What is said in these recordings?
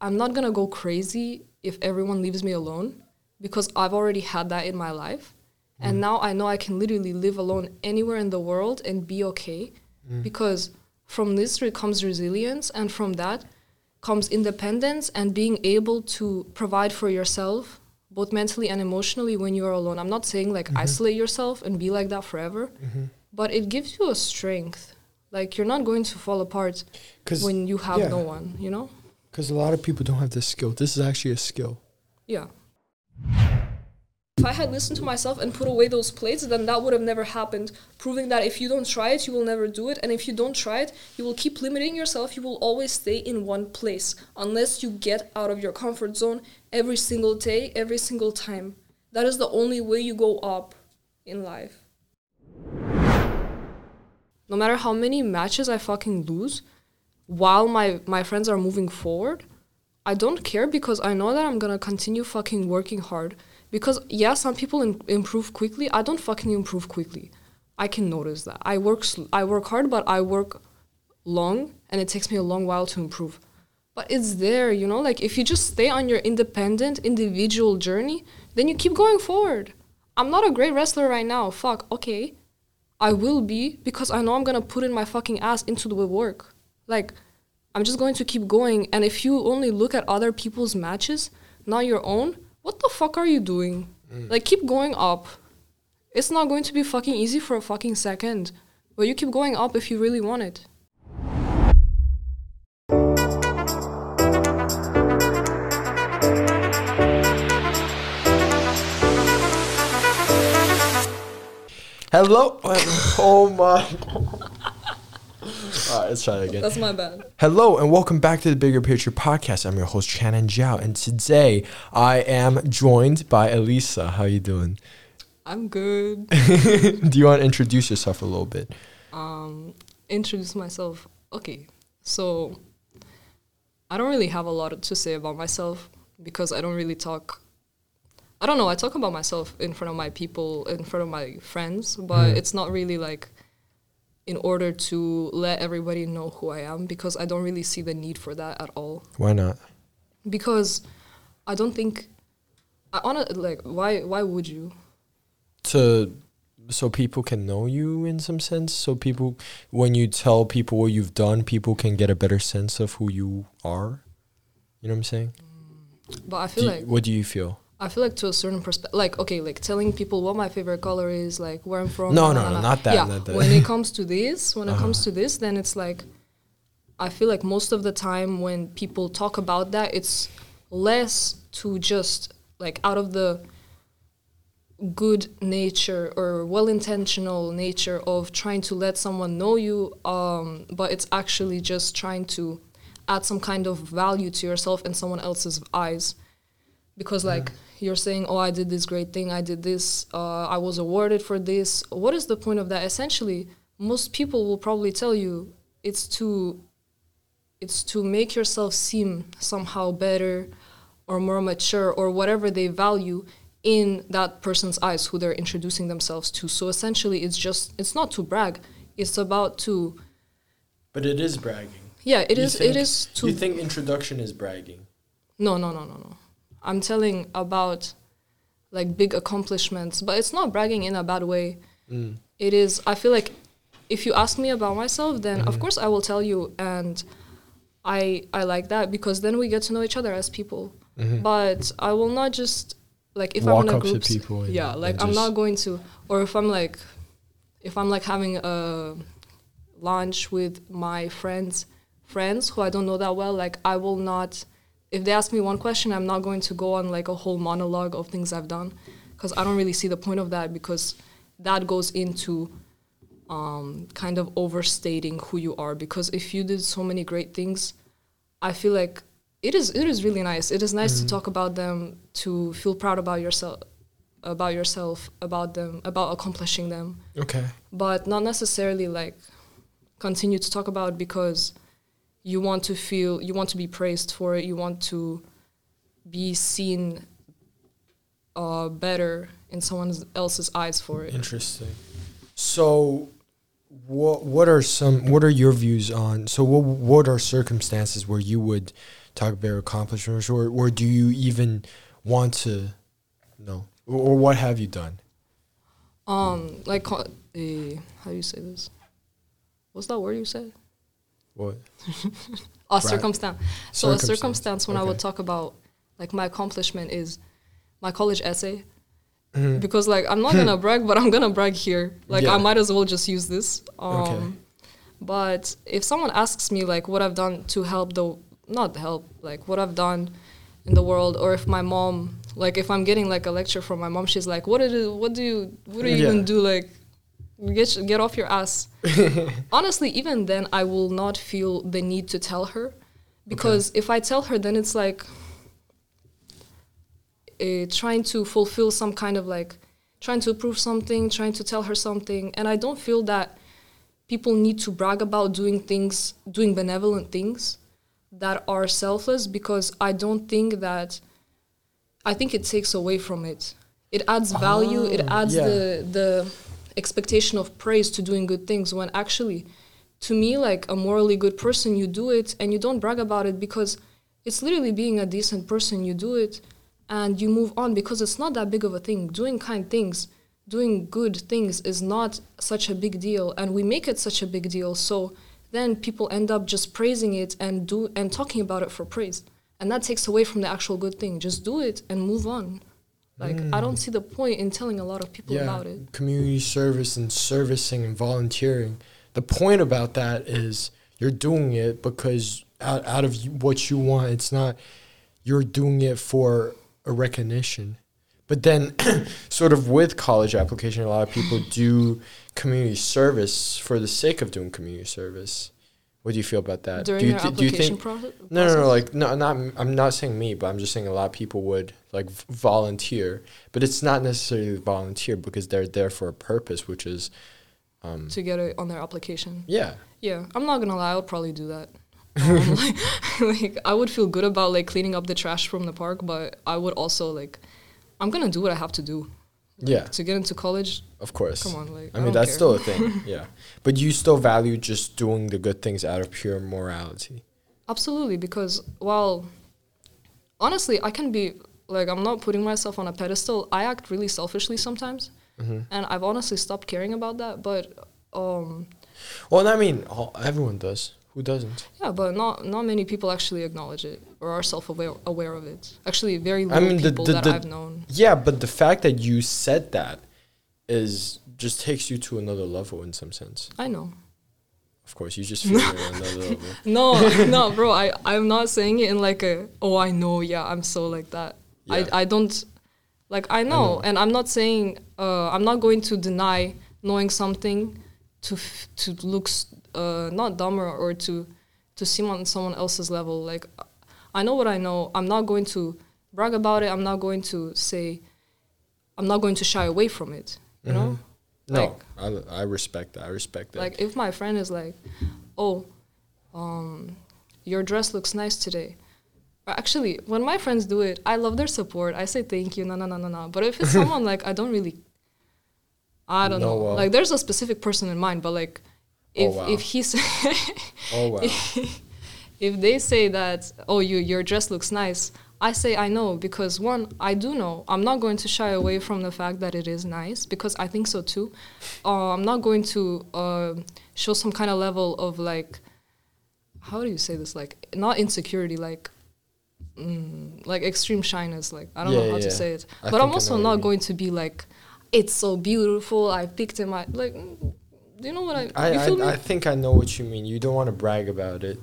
I'm not gonna go crazy if everyone leaves me alone because I've already had that in my life. And mm. now I know I can literally live alone anywhere in the world and be okay mm. because from this comes resilience and from that comes independence and being able to provide for yourself both mentally and emotionally when you are alone. I'm not saying like mm-hmm. isolate yourself and be like that forever, mm-hmm. but it gives you a strength. Like you're not going to fall apart when you have yeah. no one, you know? Because a lot of people don't have this skill. This is actually a skill. Yeah. If I had listened to myself and put away those plates, then that would have never happened, proving that if you don't try it, you will never do it. And if you don't try it, you will keep limiting yourself. You will always stay in one place unless you get out of your comfort zone every single day, every single time. That is the only way you go up in life. No matter how many matches I fucking lose, while my, my friends are moving forward, I don't care because I know that I'm gonna continue fucking working hard. Because yeah, some people im- improve quickly. I don't fucking improve quickly. I can notice that. I work sl- I work hard, but I work long, and it takes me a long while to improve. But it's there, you know. Like if you just stay on your independent, individual journey, then you keep going forward. I'm not a great wrestler right now. Fuck. Okay, I will be because I know I'm gonna put in my fucking ass into the work. Like, I'm just going to keep going. And if you only look at other people's matches, not your own, what the fuck are you doing? Mm. Like, keep going up. It's not going to be fucking easy for a fucking second, but you keep going up if you really want it. Hello. oh my. All right, let's try that again. That's my bad. Hello and welcome back to the Bigger Picture Podcast. I'm your host Channin Zhao, and today I am joined by Alisa. How are you doing? I'm good. Do you want to introduce yourself a little bit? um, introduce myself. Okay, so I don't really have a lot to say about myself because I don't really talk. I don't know. I talk about myself in front of my people, in front of my friends, but it's not really like in order to let everybody know who I am because I don't really see the need for that at all. Why not? Because I don't think. I honest like why why would you? To so people can know you in some sense. So people, when you tell people what you've done, people can get a better sense of who you are. You know what I'm saying? Mm, but I Do feel you- like what do you feel? I feel like to a certain perspective, like okay, like telling people what my favorite color is, like where I'm from. No, no, no, not that, Yeah, not that. when it comes to this, when it Uh-huh. comes to this, then it's like, I feel like most of the time when people talk about that, it's less to just like out of the good nature or well-intentional nature of trying to let someone know you, um, but it's actually just trying to add some kind of value to yourself in someone else's eyes because like you're saying oh i did this great thing i did this uh, i was awarded for this what is the point of that essentially most people will probably tell you it's to it's to make yourself seem somehow better or more mature or whatever they value in that person's eyes who they're introducing themselves to so essentially it's just it's not to brag it's about to But it is bragging. yeah it You is think- it is to You think introduction is bragging? No, no, no, no, no. I'm telling about like big accomplishments, but it's not bragging in a bad way. Mm. It is. I feel like if you ask me about myself, then Mm-hmm. of course I will tell you, and I I like that because then we get to know each other as people. But I will not just like if Mm-hmm. Walk I'm in a group. people yeah, like I'm not going to, or if I'm like, if I'm like having a lunch with my friends friends who I don't know that well, like I will not if they ask me one question, I'm not going to go on like a whole monologue of things I've done because I don't really see the point of that because that goes into um, kind of overstating who you are because if you did so many great things, I feel like it is it is really nice. It is nice to talk about them, to feel proud about yourself about yourself, about them, about accomplishing them Okay. but not necessarily like continue to talk about because you want to feel you want to be praised for it you want to be seen uh, better in someone else's eyes for it Interesting. So, what what are some what are your views on so what what are circumstances where you would talk about your accomplishments or or do you even want to know or, or what have you done Um, like co- eh, how do you say this? What's that word you said? What A Right. circumstance. So a Circumstance, circumstance when I would talk about like my accomplishment is my college essay. Mhm. Because like I'm not gonna brag, but I'm gonna brag here. Like Yeah. I might as well just use this. Um, Okay. But if someone asks me like what I've done to help the not help like what I've done in the world, or if my mom like if I'm getting like a lecture from my mom, she's like, "What did what do you what do you Yeah. even do like get get off your ass." Honestly, even then, I will not feel the need to tell her because if I tell her, then it's like uh, trying to fulfill some kind of like trying to prove something, trying to tell her something, and I don't feel that people need to brag about doing things, doing benevolent things that are selfless because I don't think that I think it takes away from it. It adds value, it Ah, adds yeah. the the expectation of praise to doing good things when actually to me like a morally good person you do it and you don't brag about it because it's literally being a decent person you do it and you move on because it's not that big of a thing. Doing kind things doing good things is not such a big deal and we make it such a big deal. So then people end up just praising it and do and talking about it for praise. And that takes away from the actual good thing. Just do it and move on like i don't see the point in telling a lot of people about it community service and servicing and volunteering. The point about that is you're doing it because out, out of what you want. It's not you're doing it for a recognition. But then, sort of with college application, a lot of people do community service for the sake of doing community service. What do you feel about that? during do you do you think process no, no, no, like no, not. I'm not saying me, but I'm just saying a lot of people would like volunteer, but it's not necessarily volunteer because they're there for a purpose, which is, um, to get it on their application yeah, Yeah, I'm not gonna lie. I would probably do that. Um, like, like, I would feel good about like cleaning up the trash from the park, but I would also like, I'm gonna do what I have to do. Like, Yeah. To get into college, of course. come on, like. I mean, that's care. still a thing, yeah. But you still value just doing the good things out of pure morality. Absolutely, because while honestly, I can be like, I'm not putting myself on a pedestal. I act really selfishly sometimes, hmm and I've honestly stopped caring about that. But um, Well, I mean, everyone does. Who doesn't? yeah, but not not many people actually acknowledge it or are self aware aware of it. Actually, very I mean, the- people the- that the- I've known. Yeah, but the fact that you said that is just takes you to another level in some sense. I know. Of course, you just feel another level. No, no, bro. I I'm not saying it in like a oh I know yeah I'm so like that. Yeah. I I don't like I know, know. and I'm not saying uh I'm not going to deny knowing something to f- to look s- uh not dumber or to to seem on someone else's level. Like I know what I know. I'm not going to brag about it. I'm not going to say. I'm not going to shy away from it. You know. Mhm. No, Like- I, I respect that. I respect that. Like if my friend is like, "Oh, um, your dress looks nice today." Actually, when my friends do it, I love their support. I say thank you, no, no, no, no, no. But if it's someone like I don't really, I don't No, know. uh, like there's a specific person in mind, but like, if wow. if he's oh wow. if they say that oh you your dress looks nice i say i know because one i do know. I'm not going to shy away from the fact that it is nice because i think so too. Uh, i'm not going to uh, show some kind of level of like how do you say this? Like not insecurity like mm, like extreme shyness like i don't Yeah, know how yeah, to say it. I but i'm also know what you not going to be like it's so beautiful i picked in my like you know what i, I, you feel me? I, I think I know what you mean. You don't want to brag about it.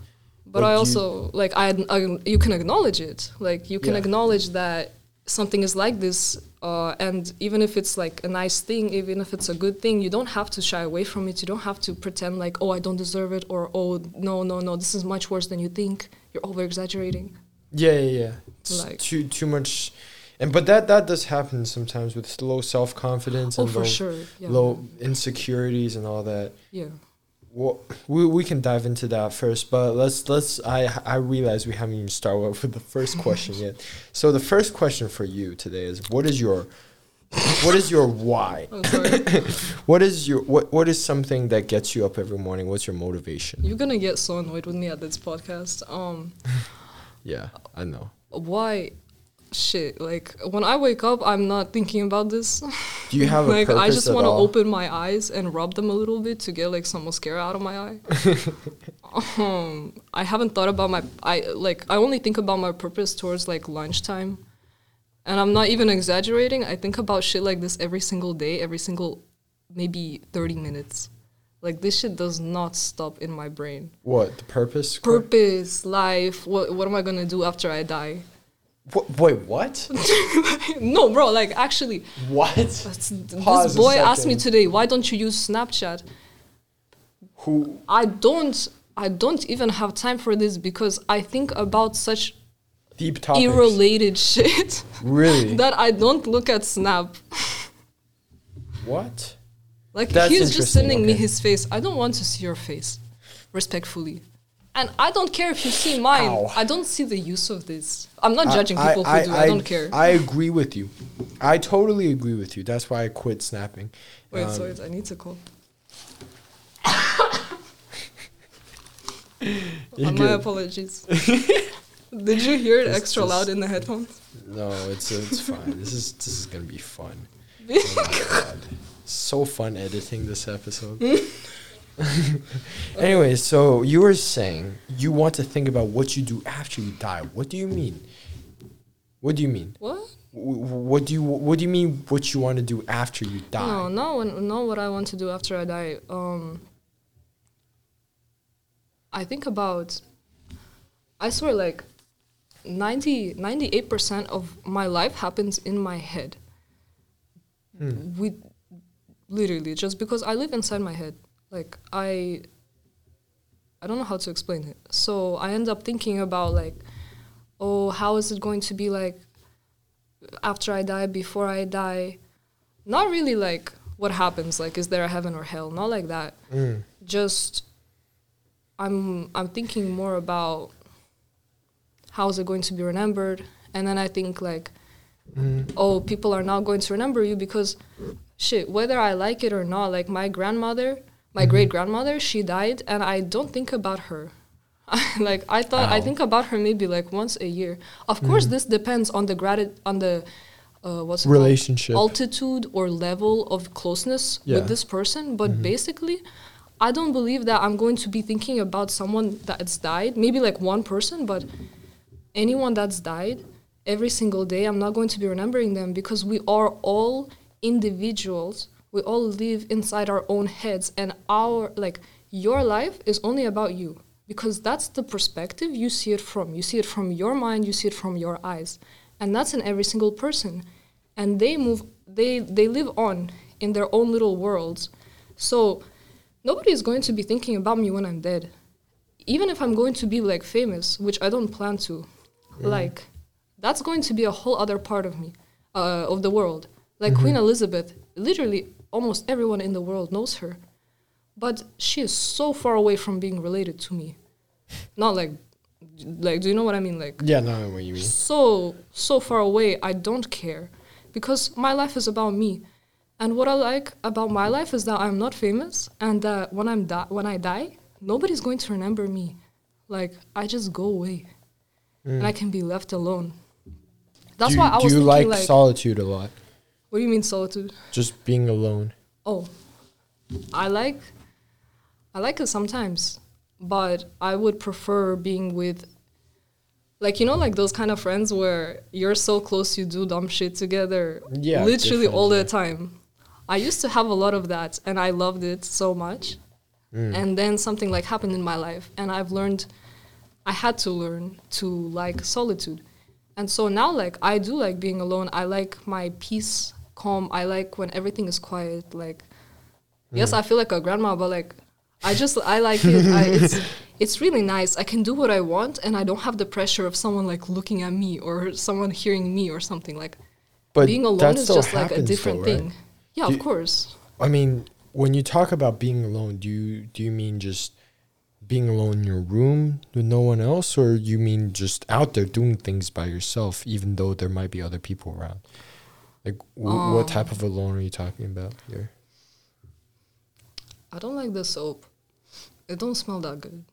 but Like I also like I, I you can acknowledge it. Like you can Yeah. acknowledge that something is like this, uh, and even if it's like a nice thing, even if it's a good thing, you don't have to shy away from it. You don't have to pretend like oh I don't deserve it or oh no no no this is much worse than you think. You're over exaggerating. Yeah, yeah, yeah. It's Like- too too much, and but that that does happen sometimes with low self confidence Oh and low, sure. Yeah. low insecurities and all that. Yeah. Well, we we can dive into that first, but let's let's. I I realize we haven't even started off with the first question yet. So the first question for you today is: What is your what is your why? I'm. What is your what what is something that gets you up every morning? What's your motivation? You're gonna get so annoyed with me at this podcast. Um, Yeah, I know. why? Shit. Like when I wake up, I'm not thinking about this. Do you have like purpose I just want to open my eyes and rub them a little bit to get like some mascara out of my eye. um, I haven't thought about my I like I only think about my purpose towards like lunchtime, and I'm not even exaggerating. I think about shit like this every single day, every single maybe thirty minutes. Like this shit does not stop in my brain. What the purpose? Purpose, life. What what am I gonna do after I die? What, wait, what? no, bro. Like actually, what? Pause this boy asked me today, why don't you use Snapchat? Who? I don't I don't even have time for this because I think about such Deep topics. irrelated shit Really? that I don't look at Snap. what? Like That's he's just sending me his face. I don't want to see your face. Respectfully. And I don't care if you see mine. Ow. I don't see the use of this. I'm not judging people who do. I, don't care. I agree with you. I totally agree with you. That's why I quit snapping. Wait, Um, sorry, I need to call. Uh, my apologies. Did you hear it It's extra just- loud in the headphones? No, it's it's fine. This is this is gonna be fun. Oh so fun editing this episode. anyway, so you were saying you want to think about what you do after you die. What do you mean? What do you mean? What? Wh- wh- What do you What do you mean? What you want to do after you die? No, no, no. What I want to do after I die. Um, I think about. I swear, like, 98 percent of my life happens in my head. Hmm. We, literally, just because I live inside my head. Like I. I don't know how to explain it. So I end up thinking about like, oh, how is it going to be like after I die, before I die? not really like what happens like is there a heaven or hell not like that Mm. just i'm i'm thinking more about how is it going to be remembered and then i think like Mm. oh people are not going to remember you because shit whether i like it or not like my grandmother my mm-hmm. great grandmother she died and i don't think about her like i thought i think about her maybe like once a year of course mm-hmm. this depends on the grat on the uh, what's? Relationship. altitude or level of closeness Yeah. with this person but mm-hmm. basically i don't believe that i'm going to be thinking about someone that's died maybe like one person but anyone that's died every single day i'm not going to be remembering them because we are all individuals we all live inside our own heads and our like your life is only about you because that's the perspective you see it from. You see it from your mind you see it from your eyes and that's in every single person. And they move they they live on in their own little worlds. So nobody is going to be thinking about me when i'm dead. Even if i'm going to be like famous which i don't plan to like that's going to be a whole other part of me uh, of the world. Like queen elizabeth literally almost everyone in the world knows her but she is so far away from being related to me. Not like like do you know what i mean? Like Yeah, no, I know what you mean. so so far away i don't care. Because my life is about me. And what i like about my life is that i'm not famous and that when i'm di- when i die nobody's going to remember me. Like i just go away. Mm. And i can be left alone. That's do why i do was you thinking like, like, solitude a lot? What do you mean solitude Just being alone. Oh, I like, I like it sometimes, but I would prefer being with, like you know, like those kind of friends where you're so close you do dumb shit together. Yeah, literally all the time. I used to have a lot of that, and I loved it so much. Mm. And then something like happened in my life, and I've learned, I had to learn to like solitude. And so now, like, I do like being alone. I like my peace, calm. I like when everything is quiet. Like, mm. yes, I feel like a grandma, but like, I just, I like it. I, it's, it's really nice. I can do what I want, and I don't have the pressure of someone like looking at me or someone hearing me or something. Like, But being alone that is still just like a different though, right? thing. Yeah, of course. I mean, when you talk about being alone, do you do you mean just being alone in your room with no one else, or you mean just out there doing things by yourself, even though there might be other people around? Like, w- what Um, type of a loan are you talking about here? I don't like the soap. It don't smell that good.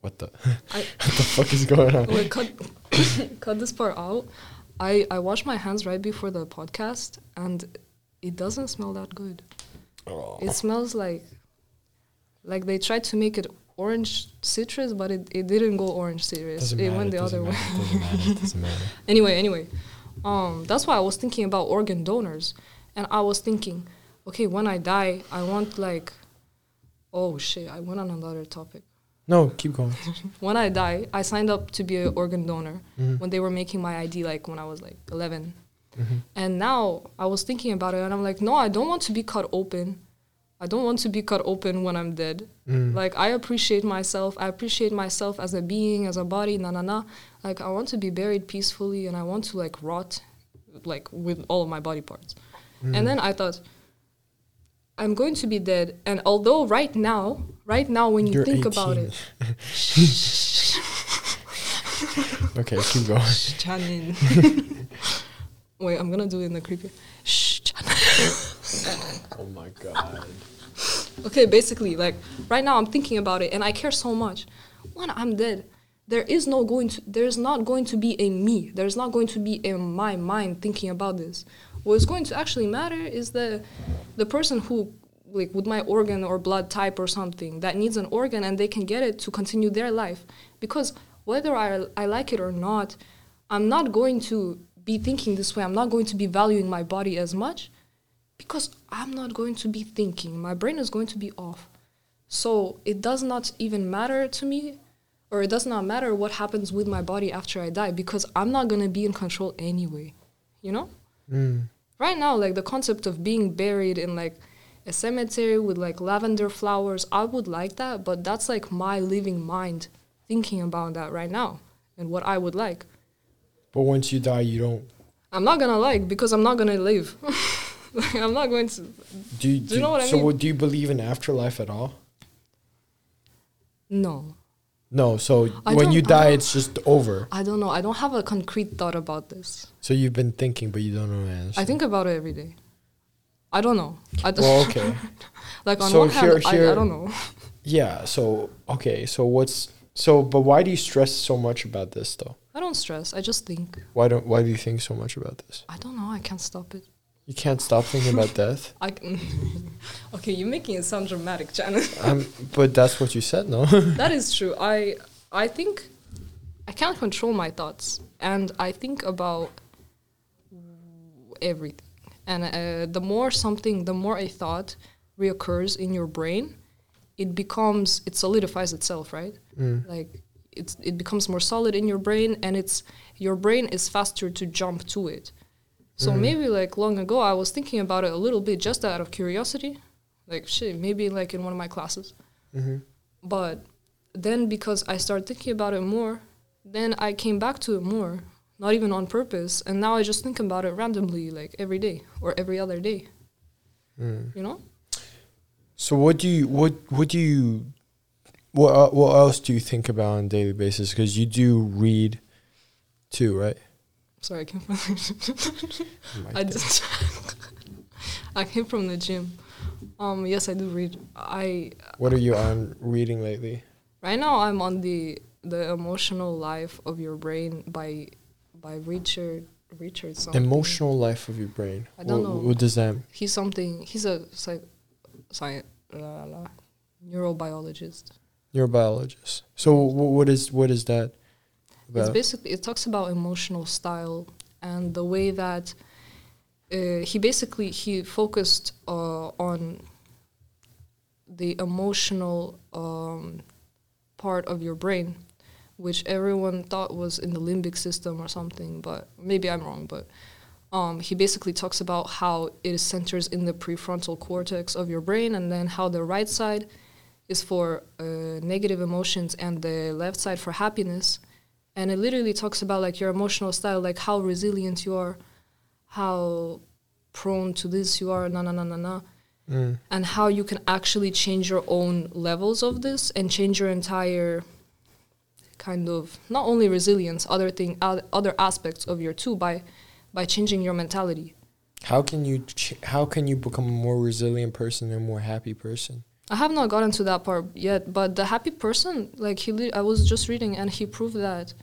What the I what the fuck is going on? wait, cut cut this part out. I I washed my hands right before the podcast, and it doesn't smell that good. Oh. It smells like like they tried to make it orange citrus, but it, it didn't go orange citrus. It matter. went the other way. matter, Doesn't matter. Doesn't matter. Anyway, anyway, um, that's why I was thinking about organ donors, and I was thinking, okay, when I die, I want like, oh shit, I went on another topic. No, keep going. When I die, I signed up to be an organ donor Mhm. when they were making my ID, like when I was like 11. Mhm. And now I was thinking about it, and I'm like, no, I don't want to be cut open. I don't want to be cut open when I'm dead. Mm. Like I appreciate myself. I appreciate myself as a being, as a body. Na na na. Like I want to be buried peacefully, and I want to like rot, like with all of my body parts. Mm. And then I thought, I'm going to be dead. And although right now, right now, when you You're think about it, Okay, keep going. Channin. Wait, I'm gonna do it in the creepy. Shh. Oh my god. Okay, basically, like right now I'm thinking about it and I care so much. When I'm dead, there is no going to there's not going to be a me. There's not going to be in my mind thinking about this. What's going to actually matter is the the person who like with my organ or blood type or something that needs an organ and they can get it to continue their life. Because whether I I like it or not, I'm not going to be thinking this way. I'm not going to be valuing my body as much because I'm not going to be thinking. My brain is going to be off. So it does not even matter to me, or it does not matter what happens with my body after I die because I'm not going to be in control anyway. You know? Mm. Right now, like the concept of being buried in like a cemetery with like lavender flowers, I would like that, but that's like my living mind thinking about that right now and what I would like. But once you die, you don't. I'm not gonna like because I'm not gonna live. like, I'm not going to. Do you, Do you know what I so mean? So, do you believe in afterlife at all? No. No. So I when you die, it's just over. I don't know. I don't have a concrete thought about this. So you've been thinking, but you don't know the answer. I think about it every day. I don't know. I don't, Well, okay. like on so one hand, here- I, I don't know. yeah. So okay. So what's so? But why do you stress so much about this though? I don't stress. I just think. Why don't? Why do you think so much about this? I don't know. I can't stop it. You can't stop thinking about death. I can. okay, you're making it sound dramatic, Janet. Um, but that's what you said, no? that is true. I I think I can't control my thoughts, and I think about everything. And uh, the more something, the more a thought reoccurs in your brain, it becomes it solidifies itself, right? Mm. Like it's it becomes more solid in your brain, and it's your brain is faster to jump to it. So Mhm. maybe like long ago, I was thinking about it a little bit just out of curiosity, like shit, maybe like in one of my classes. hmm But then because I started thinking about it more, then I came back to it more, not even on purpose. And now I just think about it randomly, like every day or every other day, Mm. you know? So what do you what what do you what uh, what else do you think about on a daily basis? Because you do read, too, right? Sorry, I came from Oh my I just I came from the gym. Um, yes, I do read. I What are you on reading lately? right now I'm on the the emotional life of your brain by by Richard Richard something. Emotional life of your brain. I don't what, know. What does that? He's something. He's a psych, science, la, la, la, neurobiologist. Neurobiologist. So wh- what is what is that It's basically it talks about emotional style and the way that uh, he basically he focused uh, on the emotional um, part of your brain, which everyone thought was in the limbic system or something, but maybe I'm wrong. But um, he basically talks about how it centers in the prefrontal cortex of your brain, and then how the right side is for uh, negative emotions and the left side for happiness. And it literally talks about like your emotional style, like how resilient you are, how prone to this you are, na na na na na Mm. and how you can actually change your own levels of this and change your entire kind of not only resilience other thing other aspects of your too by by changing your mentality How can you ch- how can you become a more resilient person and a more happy person? I have not gotten to that part yet, but the happy person, like he, li- I was just reading and he proved that,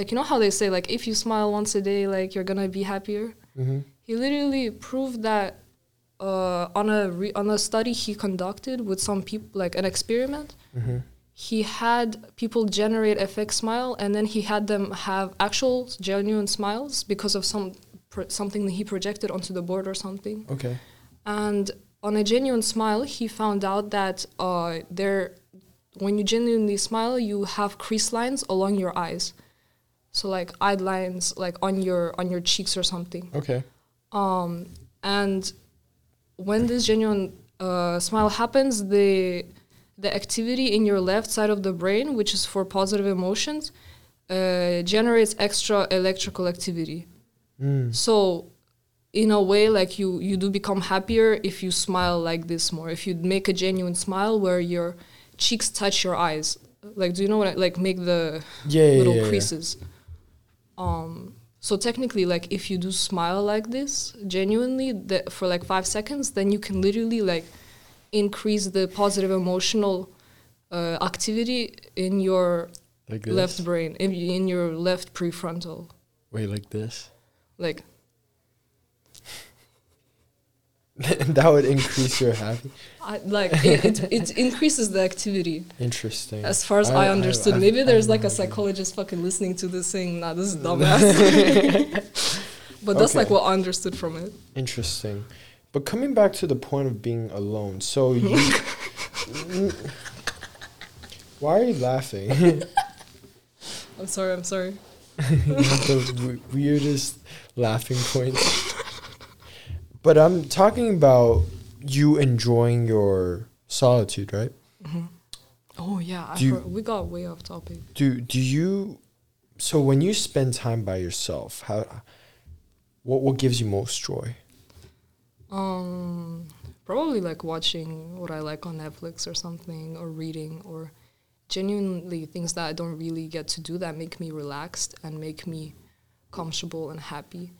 like you know how they say like if you smile once a day, like you're gonna be happier. Mm-hmm. He literally proved that uh, on a re- on a study he conducted with some people, like an experiment. Mm-hmm. He had people generate a fake smile, and then he had them have actual genuine smiles because of some pro- something that he projected onto the board or something. Okay. And on a genuine smile, he found out that uh, there, when you genuinely smile, you have crease lines along your eyes, so like eye lines, like on your on your cheeks or something. Okay. Um, and when this genuine uh, smile happens, the the activity in your left side of the brain, which is for positive emotions, uh, generates extra electrical activity. Mm. So, in a way, like you you do become happier if you smile like this more. If you make a genuine smile where your cheeks touch your eyes, like do you know what I, like make the yeah, little yeah, yeah. creases. Um, so technically, like if you do smile like this genuinely that for like five seconds, then you can literally like increase the positive emotional uh, activity in your Like left brain, in, in your left prefrontal. Wait, like this. Like that would increase your happy. I, like it, it, it increases the activity. Interesting. As far as I, understood, maybe there's like a psychologist fucking listening to this saying, "Nah, this is dumbass." but that's like what I understood from it. Interesting. But coming back to the point of being alone, so you. Why are you laughing? I'm sorry. I'm sorry. the w- weirdest laughing points. But I'm talking about you enjoying your solitude, right? Oh yeah, I you- we got way off topic. Do do you? So when you spend time by yourself, how? What what gives you most joy? Um, probably like watching what I like on Netflix or something, or reading, or genuinely things that I don't really get to do that make me relaxed and make me comfortable and happy.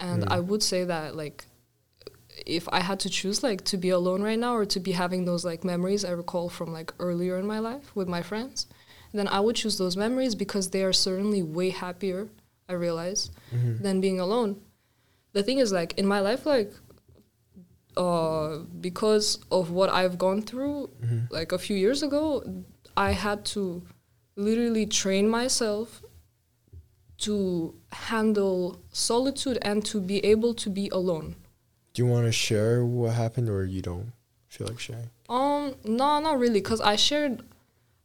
And Mm. I would say that like if I had to choose like to be alone right now or to be having those like memories I recall from like earlier in my life with my friends, then I would choose those memories because they are certainly way happier, I realize, Mhm. than being alone. The thing is like in my life like uh because of what I've gone through Mhm. like a few years ago, I had to literally train myself to handle solitude and to be able to be alone. Do you want to share what happened, or you don't feel like sharing? Um, no, not really, cause I shared,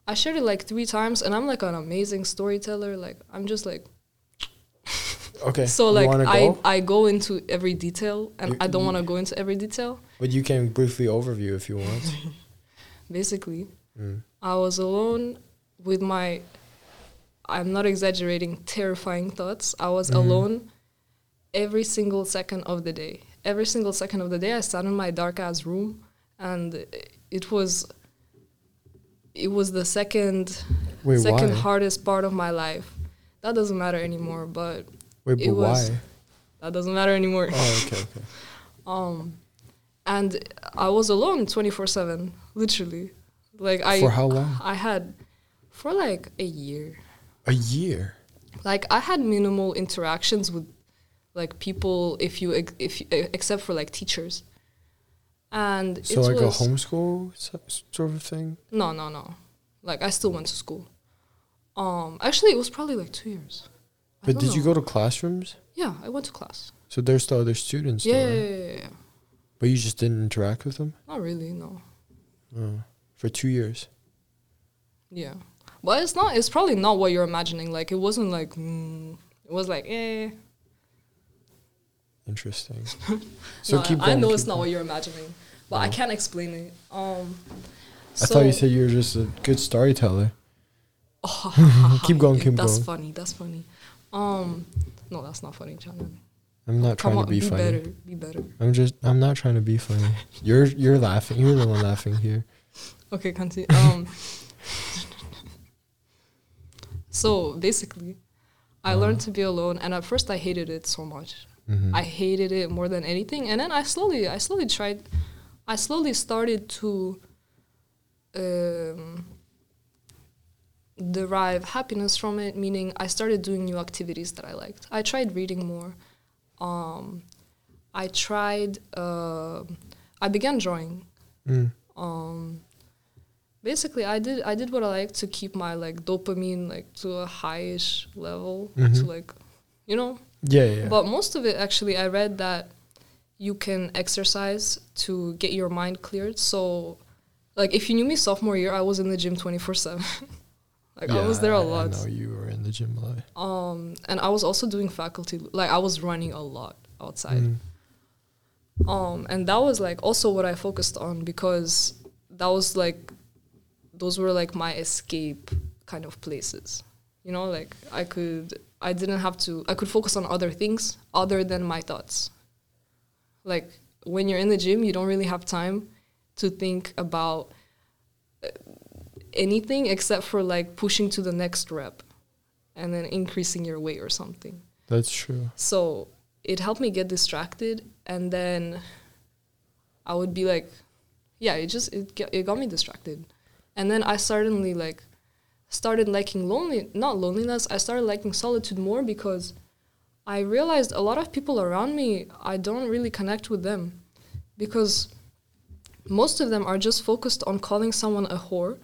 I shared it like three times, and I'm like an amazing storyteller. Like I'm just like Okay. so like I go? I go into every detail, and You- I don't want to go into every detail. But you can briefly overview if you want. Basically, Mm. I was alone with my. I'm not exaggerating. Terrifying thoughts. I was Mhm. alone every single second of the day. Every single second of the day, I sat in my dark ass room, and it was. It was the second Wait, second why? hardest part of my life. That doesn't matter anymore, but Wait, it but was- why? that doesn't matter anymore. Oh, okay, okay. Um, and I was alone twenty four seven, literally. Like I, For how long? I had for like a year. A year. Like I had minimal interactions with like people, if you if except for like teachers. And So it like was a homeschool sort of thing. no, no, no. Like I still went to school. Um, actually, it was probably like two years. But did you go to classrooms? Yeah, I went to class. So there's still other students. Yeah, though, yeah, yeah, yeah, yeah. But you just didn't interact with them Not really, no. oh. for two years. Yeah, but it's not. It's probably not what you're imagining. Like it wasn't like. Mm, it was like eh. Interesting. So no, keep I, going. I know it's not going. what you're imagining, but I can't explain it. Um, I thought you said you were just a good storyteller. keep going, keep that's going. That's funny. That's funny. Um, no, that's not funny, Chandler. I'm not Come trying on, to be, funny. better. Be better. I'm just. I'm not trying to be funny. You're you're laughing. You're the one laughing here. Okay, continue. Um, so basically, I Uh-huh. learned to be alone, and at first I hated it so much. Mhm. I hated it more than anything. And then I slowly, I slowly tried, I slowly started to um, derive happiness from it. Meaning, I started doing new activities that I liked. I tried reading more. Um, I tried. Uh, I began drawing. Mm. Um, basically, I did. I did what I liked to keep my like dopamine like to a highish level. To Mhm. like, you know, Yeah, yeah. but most of it, actually, I read that you can exercise to get your mind cleared. So, like, if you knew me sophomore year, I was in the gym 24 7. Like, I was there a lot. I know you were in the gym a lot. Um, and I was also doing faculty, like, I was running a lot outside. Mm. Um, and that was like also what I focused on because that was like, those were like my escape kind of places. You know, like I could, I didn't have to, I could focus on other things other than my thoughts. Like when you're in the gym, you don't really have time to think about uh, anything except for like pushing to the next rep and then increasing your weight or something. That's true. So it helped me get distracted, and then I would be like, yeah, it just it it got me distracted, and then I suddenly like started liking lonely not loneliness. I started liking solitude more because I realized a lot of people around me I don't really connect with them because most of them are just focused on calling someone a whore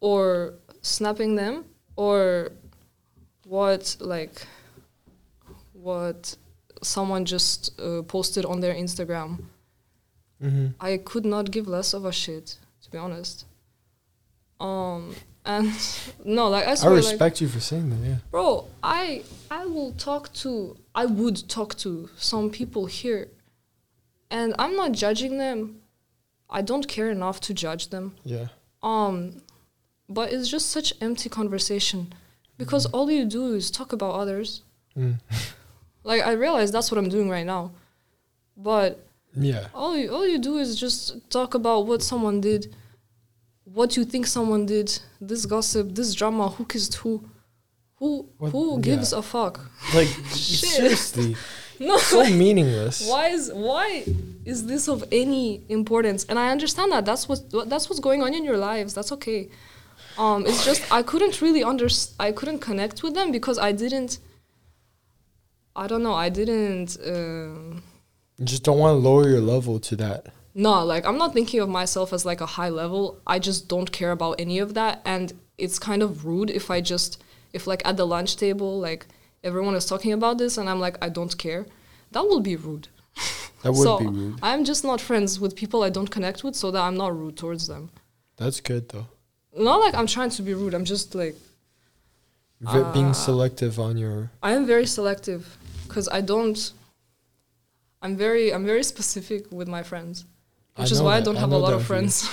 or snapping them or what like what someone just uh, posted on their Instagram. Mm-hmm. I could not give less of a shit, to be honest. Um, and no, like I I swear, like, respect you for saying that. Yeah. bro, I I will talk to, I would talk to some people here, and I'm not judging them. I don't care enough to judge them. Yeah. Um, but it's just such empty conversation because all you do is talk about others. Mm. Like I realize that's what I'm doing right now, but Yeah. all you all you do is just talk about what someone did, what you think someone did, this gossip, this drama, who kissed who, who What- who yeah. gives a fuck? Like seriously, No, so meaningless. why is why is this of any importance? And I understand that that's what that's what's going on in your lives. That's okay. Um, it's just I couldn't really under I couldn't connect with them because I didn't. I don't know. I didn't. Um, You just don't want to lower your level to that. No, like I'm not thinking of myself as like a high level. I just don't care about any of that, and it's kind of rude if I just if like at the lunch table like everyone is talking about this and I'm like I don't care. That will be rude. That would so be rude. I'm just not friends with people I don't connect with, so that I'm not rude towards them. That's good though. Not like I'm trying to be rude. I'm just like V- Uh, being selective on your. I am very selective because I don't. I'm very I'm very specific with my friends, which is why I don't I have a lot of friends.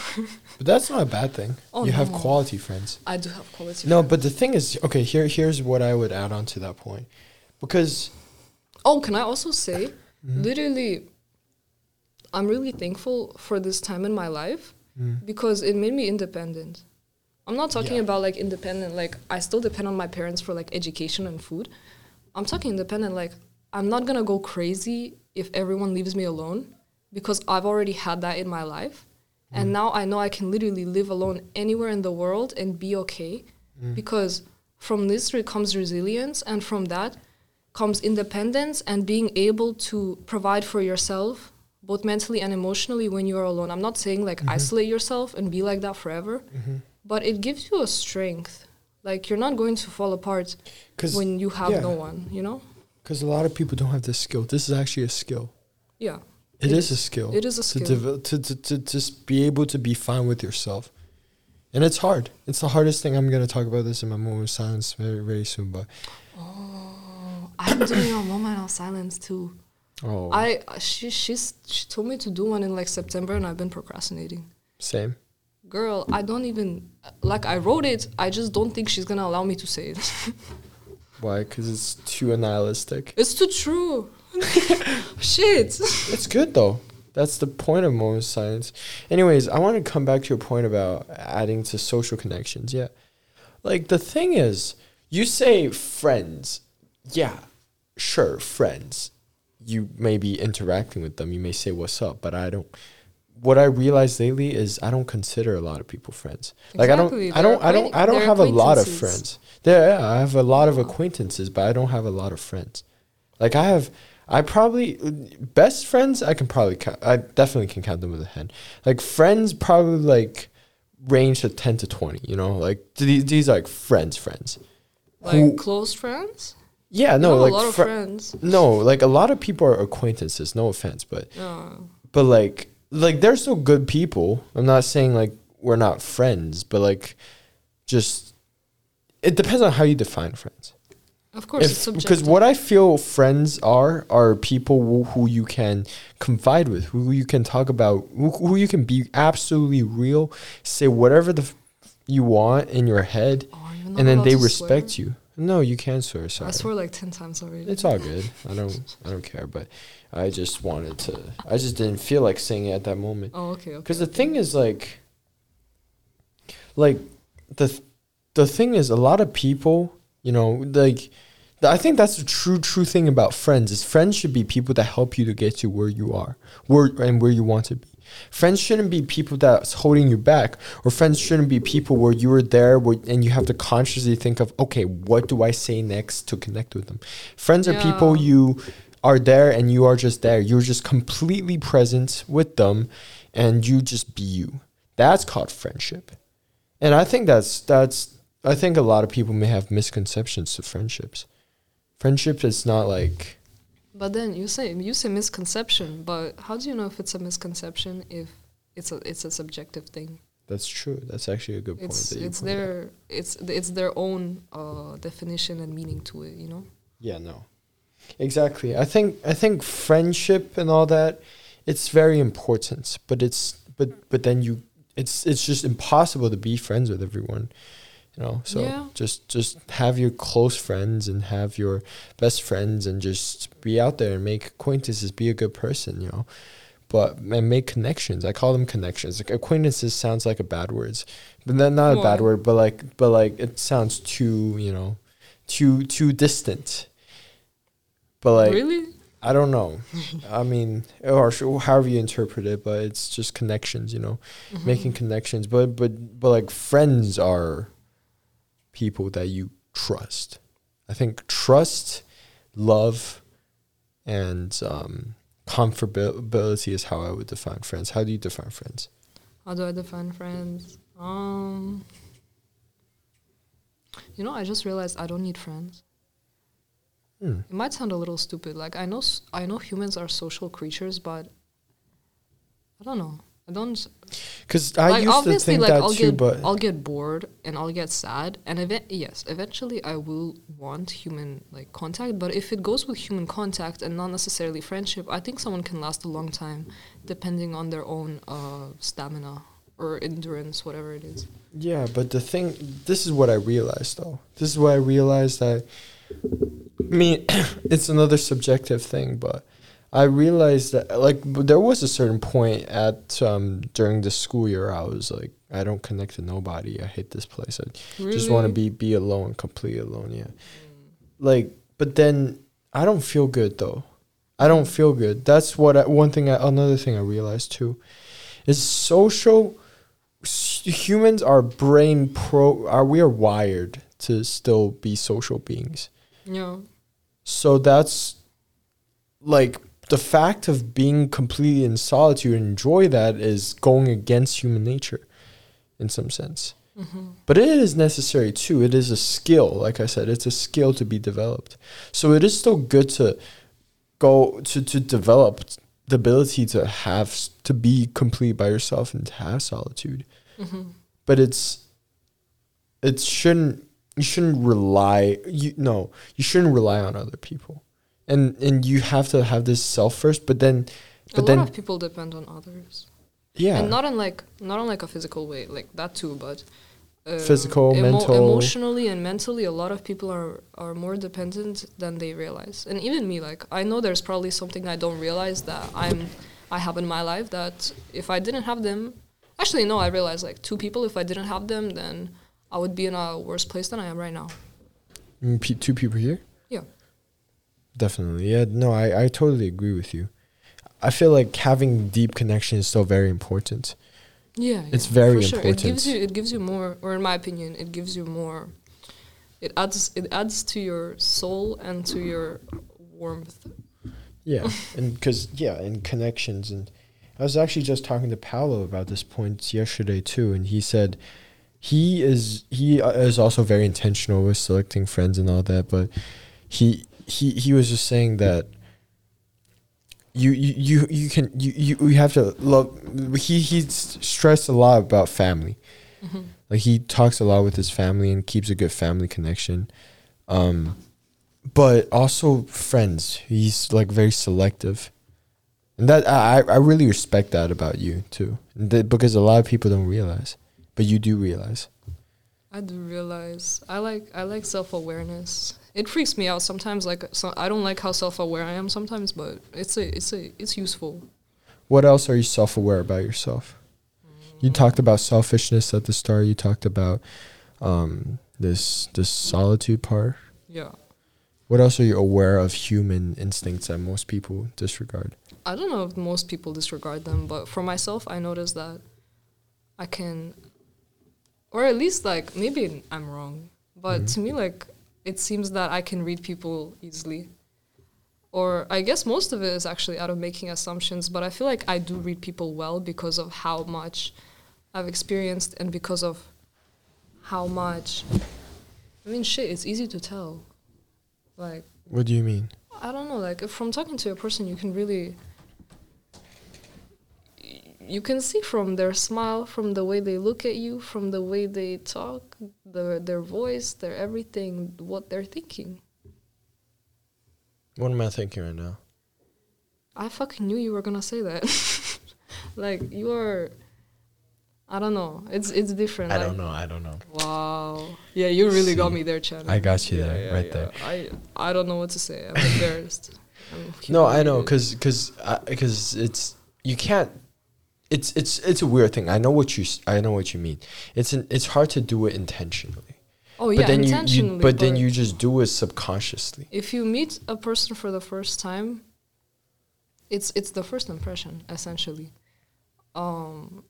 But that's not a bad thing. Oh, you have quality friends. I do have quality. No, friends. but the thing is, okay. Here, here's what I would add on to that point, because oh, can I also say, Mhm. literally, I'm really thankful for this time in my life Mm. because it made me independent. I'm not talking Yeah. about like independent, like I still depend on my parents for like education and food. I'm talking independent, like I'm not gonna go crazy if everyone leaves me alone because I've already had that in my life. And now I know I can literally live alone anywhere in the world and be okay Mm. because from this comes resilience and from that comes independence and being able to provide for yourself both mentally and emotionally when you are alone. I'm not saying like Mhm. isolate yourself and be like that forever, Mhm. but it gives you a strength. Like you're not going to fall apart when you have yeah. no one, you know? because a lot of people don't have this skill. This is actually a skill. Yeah. It It is a skill. It is a to, skill. to, to, to just be able to be fine with yourself. And it's hard. It's the hardest thing. I'm going to talk about this in my moment of silence very, very soon. But Oh, I'm doing a moment of silence too. oh, I she she's she told me to do one in like September and I've been procrastinating. same. Girl, I don't even like I wrote it. I just don't think she's gonna allow me to say it. Why? Because it's too nihilistic. it's too true. Shit. It's good though. That's the point of moment science. Anyways, I want to come back to your point about adding to social connections. Yeah. Like the thing is, you say friends. Yeah, sure, friends. you may be interacting with them. You may say what's up, but I don't. What I realized lately is I don't consider a lot of people friends. Like Exactly, I don't, I don't, I don't, I don't have a lot of friends. Yeah, yeah, I have a lot of acquaintances, but I don't have a lot of friends. Like I have, I probably best friends. I can probably count. I definitely can count them with a hand. Like friends, probably like range to ten to twenty. You know, like these these are like friends, friends. Like Who- close friends? Yeah, no, like a lot of friends. no, like a lot of people are acquaintances. No offense, but Uh, but like like they're still good people. I'm not saying like we're not friends, but like just it depends on how you define friends. Of course, it's subjective. because what I feel friends are are people who, who you can confide with, who you can talk about, who, who you can be absolutely real, say whatever the f- you want in your head, Oh, and then they respect swear? you. No, you can swear. Sorry. I swear like ten times already. It's all good. I don't. I don't care. But I just wanted to. I just didn't feel like saying it at that moment. oh, okay, okay. Because the thing is, like, like the th- the thing is, a lot of people, you know, like, I think that's the true true thing about friends is friends should be people that help you to get to where you are, where and where you want to be. Friends shouldn't be people that's holding you back, or friends shouldn't be people where you were there where, and you have to consciously think of, okay, what do I say next to connect with them? Friends are people you are there and you are just there. You're just completely present with them, and you just be you. That's called friendship, and I think that's that's. I think a lot of people may have misconceptions to friendships. Friendship is not like But then you say you say misconception, but how do you know if it's a misconception if it's a it's a subjective thing? that's true. That's actually a good point. It's it's pointed out. their it's it's their own uh, definition and meaning to it. You know. Yeah, no. Exactly. I think I think friendship and all that it's very important, but it's but but then you it's it's just impossible to be friends with everyone. You know, so Yeah. just just have your close friends and have your best friends and just be out there and make acquaintances, be a good person, you know. But and make connections. I call them connections. Like acquaintances sounds like a bad word But then not a bad word, but like but like it sounds too, you know, too too distant. But like really? I don't know. I mean, or however you interpret it, but it's just connections, you know, Mm-hmm. making connections. But but but like friends are people that you trust. I think trust, love, and um, comfortability is how I would define friends. How do you define friends? How do I define friends? Um, you know, I just realized I don't need friends. Hmm. It might sound a little stupid. Like I know, I know humans are social creatures, but I don't know. I don't. Because I like used to obviously, think like that I'll too, get, but I'll get bored and I'll get sad, and event yes, eventually I will want human like contact. But if it goes with human contact and not necessarily friendship, I think someone can last a long time, depending on their own uh, stamina or endurance, whatever it is. Yeah, but the thing, this is what I realized though. This is what I realized that, I mean, it's another subjective thing, but I realized that like there was a certain point at um during the school year I was like I don't connect to nobody. I hate this place. I just want to be be alone, completely alone. Yeah, like but then I don't feel good though. I don't feel good. That's what I, one thing. I, another thing I realized too is social s- humans are brain pro are we are wired to still be social beings Yeah. so that's like the fact of being completely in solitude and enjoy that is going against human nature in some sense. Mm-hmm. but it is necessary too. It is a skill. Like i said it's a skill to be developed. So it is still good to go to to develop the ability to have to be complete by yourself and to have solitude. Mm-hmm. but it's it shouldn't you shouldn't rely you no you shouldn't rely on other people and and you have to have this self first but then a but lot then of people depend on others, yeah and not in like not in like a physical way, like that too, but. um, Physical, mental. emotionally and mentally, a lot of people are are more dependent than they realize. And even me, like I know there's probably something I don't realize that I'm I have in my life that if I didn't have them, actually no, I realize like two people. If I didn't have them, then I would be in a worse place than I am right now. Mm, pe- two people here. Definitely. Yeah, no, I, I totally agree with you. I feel like having deep connection is still very important. Yeah, It's very for sure. It gives important. you it gives you more, or in my opinion, it gives you more. It adds it adds to your soul and to your warmth. Yeah, and because yeah, and connections, and I was actually just talking to Paolo about this point yesterday too, and he said he is he uh, is also very intentional with selecting friends and all that, but he he he was just saying that you you you, you can you, you you have to love. He he stressed a lot about family. Mm-hmm. Like he talks a lot with his family and keeps a good family connection. Um but also friends. He's like very selective. And that I I really respect that about you too. That- because a lot of people don't realize. But you do realize. I do realize I like I like self awareness. It freaks me out sometimes. Like so, I don't like how self aware I am sometimes, but it's a it's a it's useful. What else are you self aware about yourself? You talked about selfishness at the start. You talked about um this this solitude part. Yeah, What else are you aware of human instincts that most people disregard? I don't know if most people disregard them, but for myself, I notice that I can, or at least like maybe I'm wrong, but Mhm. to me like it seems that I can read people easily. Or I guess most of it is actually out of making assumptions, but I feel like I do read people well because of how much I've experienced and because of how much I mean shit, it's easy to tell. Like What do you mean? I don't know, like if from talking to a person you can really you can see from their smile, from the way they look at you, from the way they talk, their their voice, their everything, what they're thinking. What am I thinking right now? I fucking knew you were gonna say that. like you are I don't know. It's it's different. I like, don't know. I don't know. Wow. Yeah, you really got me there, Chad. I got you there, right there. I I don't know what to say. I'm embarrassed. I'm No, I know, humiliated. cause, cause, uh, because it's you can't. It's it's it's a weird thing. I know what you I know what you mean. It's an it's hard to do it intentionally. Oh yeah, but then you, intentionally. you but then you just do it subconsciously. if you meet a person for the first time, it's it's the first impression essentially. Um,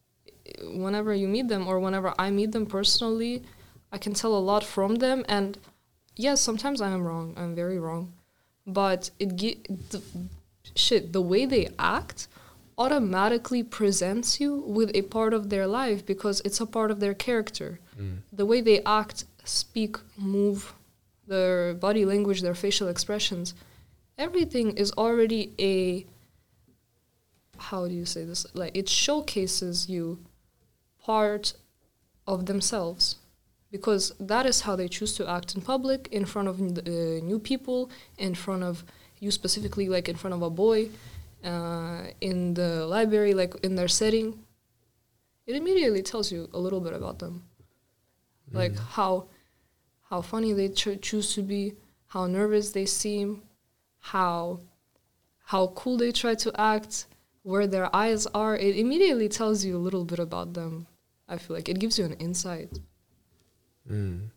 whenever you meet them or whenever I meet them personally, I can tell a lot from them. And yes, sometimes I am wrong. I'm very wrong, but it ge- the, shit the way they act automatically presents you with a part of their life because it's a part of their character. The way they act, speak, move, their body language, their facial expressions, everything is already a how do you say this? Like it showcases you part of themselves because that is how they choose to act in public, in front of uh, new people, in front of you specifically, like in front of a boy, uh, in the library, like in their setting. It immediately tells you a little bit about them like how how funny they cho- choose to be, how nervous they seem, how how cool they try to act, where their eyes are. It immediately tells you a little bit about them. I feel like it gives you an insight. Mm.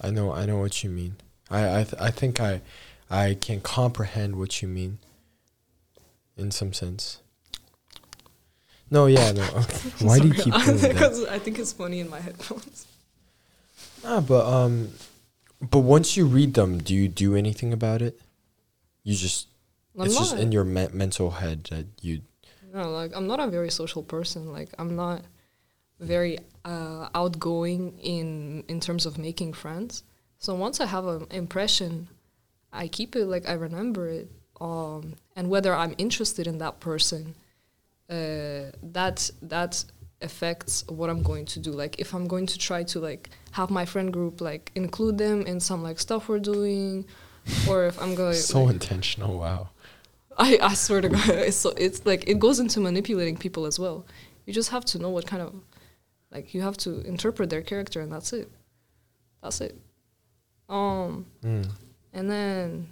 I know. I know what you mean. I I th- I think I I can comprehend what you mean. In some sense. No, yeah, no. Why do you keep doing that? Because I think it's funny in my headphones. Ah, but um, but once you read them, do you do anything about it? You just I'm it's just in your me- mental head that you. No, like I'm not a very social person. Like I'm not very uh, outgoing in in terms of making friends. So once I have an impression, I keep it. Like I remember it. Um, and whether I'm interested in that person, uh, that that affects what I'm going to do. Like if I'm going to try to like have my friend group like include them in some like stuff we're doing, or if I'm going so like, intentional. Wow. I, I swear to God, it's, so it's like it goes into manipulating people as well. You just have to know what kind of, like, you have to interpret their character, and that's it. That's it. Um, Mm. and then,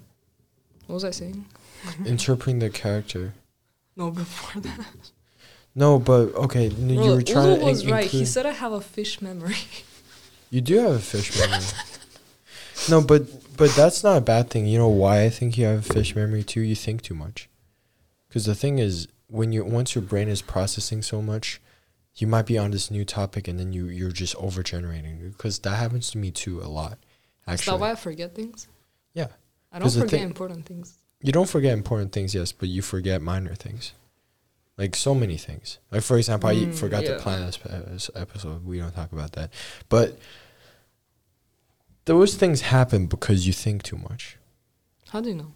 what was I saying? Interpreting the character. No, before that. No, but okay. you were trying Uzo to was in- right. He said I have a fish memory. You do have a fish memory. no, but but that's not a bad thing. You know why I think you have a fish memory too? You think too much. Because the thing is, when you once your brain is processing so much, you might be on this new topic and then you you're just over generating. Because that happens to me too a lot. Is Actually, that why I forget things? Yeah. I don't forget thing- important things. you don't forget important things, yes, but you forget minor things. Like so many things. Like for example, I Mm, forgot to yeah. plan this, episode. We don't talk about that, but those things happen because you think too much. How do you know?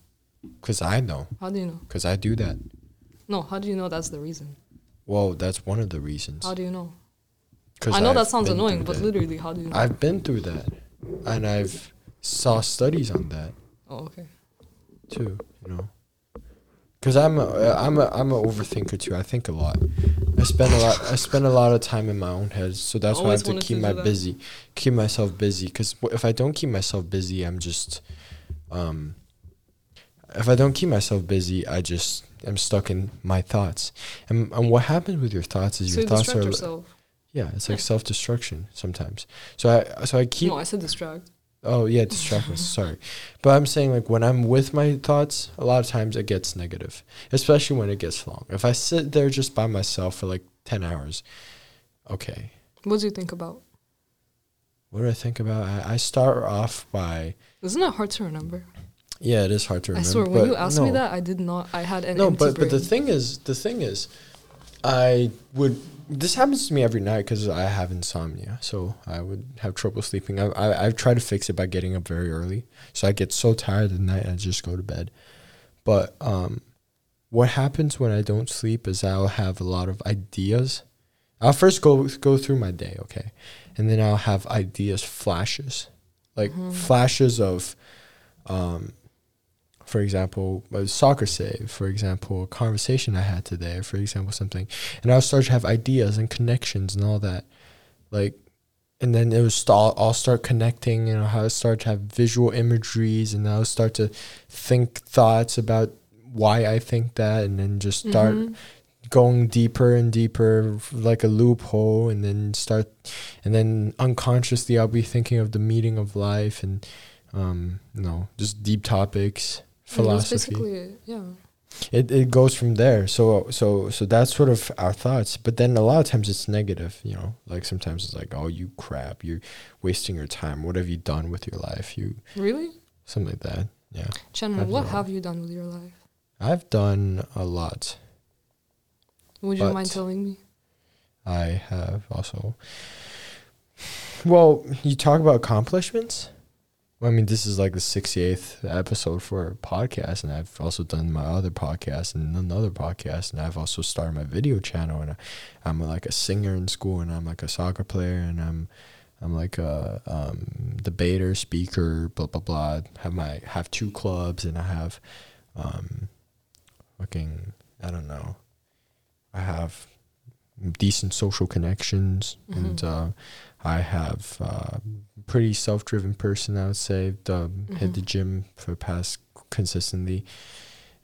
Because I know. How do you know? Because I do that. No, how do you know that's the reason? Well, that's one of the reasons. How do you know? Because I know that I've sounds annoying, but that. literally, how do you know? I've been through that, and I've saw studies on that oh, okay. too. You know, because I'm a, I'm a I'm an overthinker too. I think a lot. I spend a lot. I spend a lot of time in my own head, so that's why I have to keep to my busy, keep myself busy. Because if I don't keep myself busy, I'm just, um, if I don't keep myself busy, I just am stuck in my thoughts. And and what happens with your thoughts is So your you thoughts are yourself. yeah, it's like Yeah. self destruction sometimes. So I so I keep no, I said distract. Oh yeah, distract myself. Sorry, but I'm saying like when I'm with my thoughts, a lot of times it gets negative, especially when it gets long. If I sit there just by myself for like ten hours, okay, What do you think about? what do I think about? I, I start off by Isn't it hard to remember? yeah, it is hard to I remember. swear, when you asked me that, I did not. I had an no, but but the thing is, the thing is, I would. This happens to me every night because I have insomnia, so I would have trouble sleeping. I, I I've tried to fix it by getting up very early, so I get so tired at night I just go to bed. But um, what happens when I don't sleep is I'll have a lot of ideas. I'll first go go through my day, okay, and then I'll have ideas, flashes, like Mhm. flashes of, um, for example, a soccer save, for example, a conversation I had today, for example, something, and I'll start to have ideas and connections and all that, like, and then it was st- I'll start connecting, you know, how I start to have visual imageries, and I'll start to think thoughts about why I think that, and then just start Mhm. going deeper and deeper like a loophole and then start and then unconsciously i'll be thinking of the meaning of life and um you know just deep topics philosophy yeah. it, it goes from there so so so that's sort of our thoughts but then a lot of times it's negative you know like sometimes it's like oh you crap you're wasting your time what have you done with your life you Really? something like that yeah I've what no- have you done with your life? i've done a lot Would you mind telling me? I have also. Well, you talk about accomplishments. Well, I mean, this is like the 68th episode for a podcast, and I've also done my other podcast and another podcast, and I've also started my video channel, and I, I'm like a singer in school, and I'm like a soccer player, and I'm, I'm like a um, debater, speaker, blah blah blah. Have my have two clubs, and I have, um, fucking I don't know. I have decent social connections, and Mhm. uh, I have uh, pretty self-driven person. I would say. The, Hit the gym for the past consistently,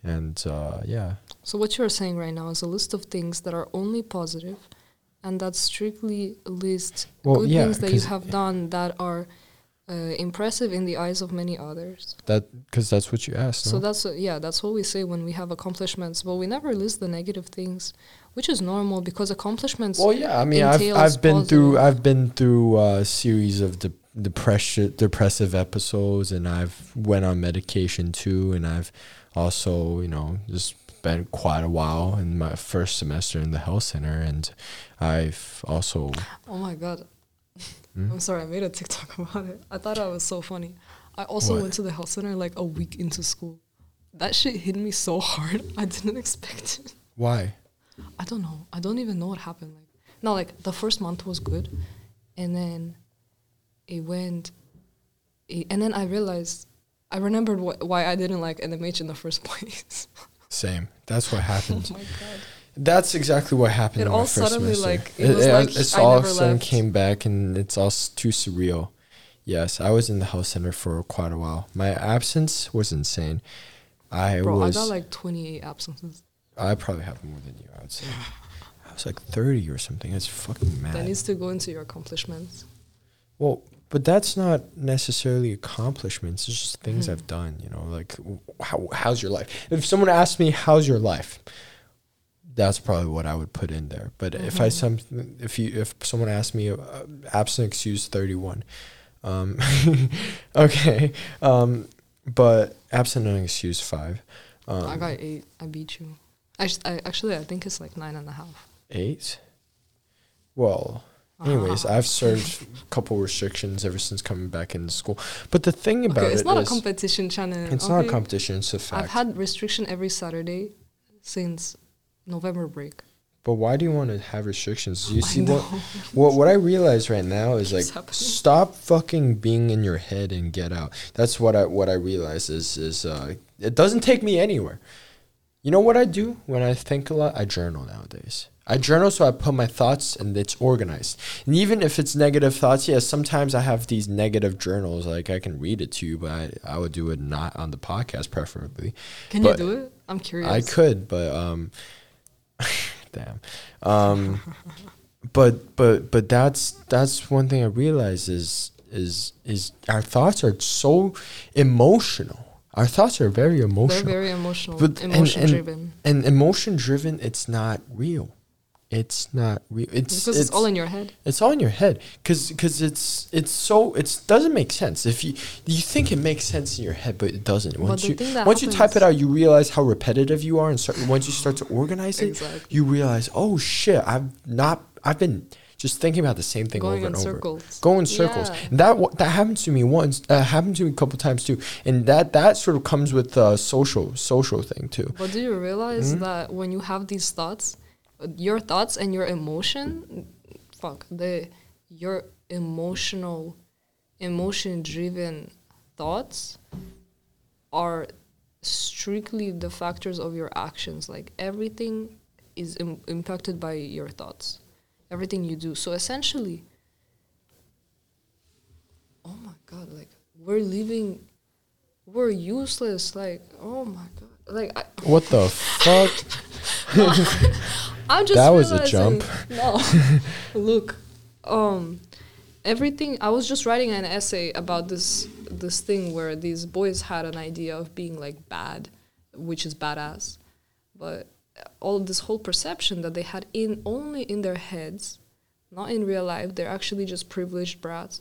and uh, yeah, So what you're saying right now is a list of things that are only positive, and that strictly list Well, good yeah, things that you have done that are uh, impressive in the eyes of many others. that because that's what you asked. So no? that's uh, yeah, that's what we say when we have accomplishments, but we never list the negative things, which is normal because accomplishments. Well, yeah. I mean, I've I've been through I've been through a series of de- depression depressive episodes, and I've went on medication too, and I've also you know just spent quite a while in my first semester in the health center, and I've also. oh my god, Hmm? I'm sorry, I made a TikTok about it. I thought it was so funny. I also What? went to the health center like a week into school. That shit hit me so hard. I didn't expect it. Why? I don't know. I don't even know what happened. Like, no, like the first month was good, and then it went, it, and then I realized, I remembered wh- why I didn't like NMH in the first place. Same. That's what happened. oh my god! That's exactly what happened. It all suddenly, semester. like, it was like it's I all of a sudden left. came back, and it's all s- too surreal. Yes, I was in the health center for quite a while. My absence was insane. I Bro, was. I got like 28 absences. I probably have more than you. I would say. I was like thirty or something. It's fucking mad. That needs to go into your accomplishments. well, but that's not necessarily accomplishments. It's just things Mhm. I've done. You know, like how how's your life? If someone asked me how's your life, that's probably what I would put in there. But if I Mhm. some if you if someone asked me uh, absent excuse thirty one, um, okay, um, but absent and excuse five. Um, I got eight. I beat you. Actually, I, actually, I think it's like nine and a half. eight. Well, anyways, Ah. I've served a couple restrictions ever since coming back into school. But the thing about okay, it's it not a competition Channin. it's not a competition. It's a fact. I've had restriction every Saturday since November break. but why do you want to have restrictions? You I see know. what what what I realize right now is like stop fucking being in your head and get out. That's what I what I realize is is uh it doesn't take me anywhere. You know what I do when I think a lot? I journal nowadays. I journal so I put my thoughts and it's organized. And even if it's negative thoughts, yes, sometimes I have these negative journals. Like I can read it to you, but I, I would do it not on the podcast, preferably. Can But you do it? I'm curious. I could, but um, damn. Um, but but but that's that's one thing I realize is is is our thoughts are so emotional. Our thoughts are very emotional. They're very emotional, But- and- emotion and- driven. and emotion driven, it's not real. It's not real. It's Because it's, all in your head. it's all in your head because because it's it's so it doesn't make sense if you you think it makes sense in your head but it doesn't once you once you type it out you realize how repetitive you are and start once you start to organize it Exactly. you realize oh shit I've not I've been just thinking about the same thing Going over and over circles. go in circles Yeah. and that that happened to me once uh, happened to me a couple times too and that that sort of comes with uh, social social thing too But do you realize Mhm. that when you have these thoughts, your thoughts and your emotion, fuck, the your emotional, emotion driven thoughts are strictly the factors of your actions. Like everything is Im- impacted by your thoughts, everything you do. So essentially, oh my god, like we're living, we're useless. Like oh my god, like I, what the fuck I'm just That was a jump. No, look, um, everything. I was just writing an essay about this this thing where these boys had an idea of being like bad, which is badass, but all this whole perception that they had in only in their heads, not in real life. They're actually just privileged brats.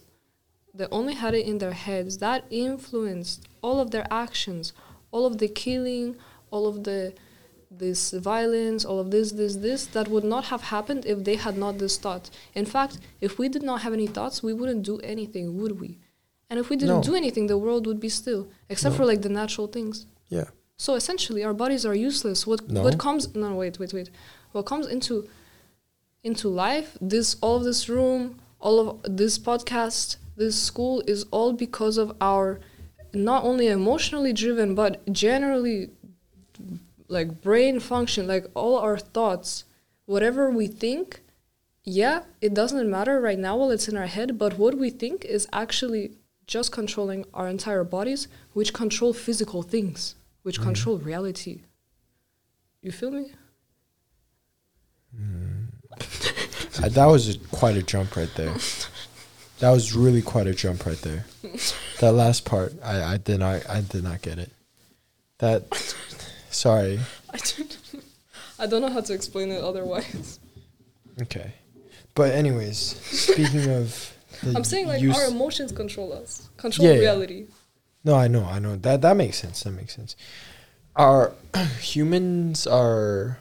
They only had it in their heads. That influenced all of their actions, all of the killing, all of the this violence, all of this, this, this, that would not have happened if they had not this thought. In fact, if we did not have any thoughts, we wouldn't do anything, would we? And if we didn't No. do anything, the world would be still, except No. for like the natural things. yeah So essentially, our bodies are useless. What No. what comes? No, wait, wait, wait. What comes into into life? This all of this room, all of this podcast, this school is all because of our not only emotionally driven, but generally like brain function, like all our thoughts, whatever we think. Yeah, it doesn't matter right now while it's in our head, but what we think is actually just controlling our entire bodies, which control physical things, which Mm. control reality. You feel me? Uh, that was a, quite a jump right there. That was really quite a jump right there. That last part, I, I did not I did not get it. That sorry. I don't, I don't know how to explain it otherwise. Okay. But anyways, speaking of I'm saying like our emotions control us, control Yeah, yeah. No, I know, I know. That that makes sense. That makes sense. Our humans are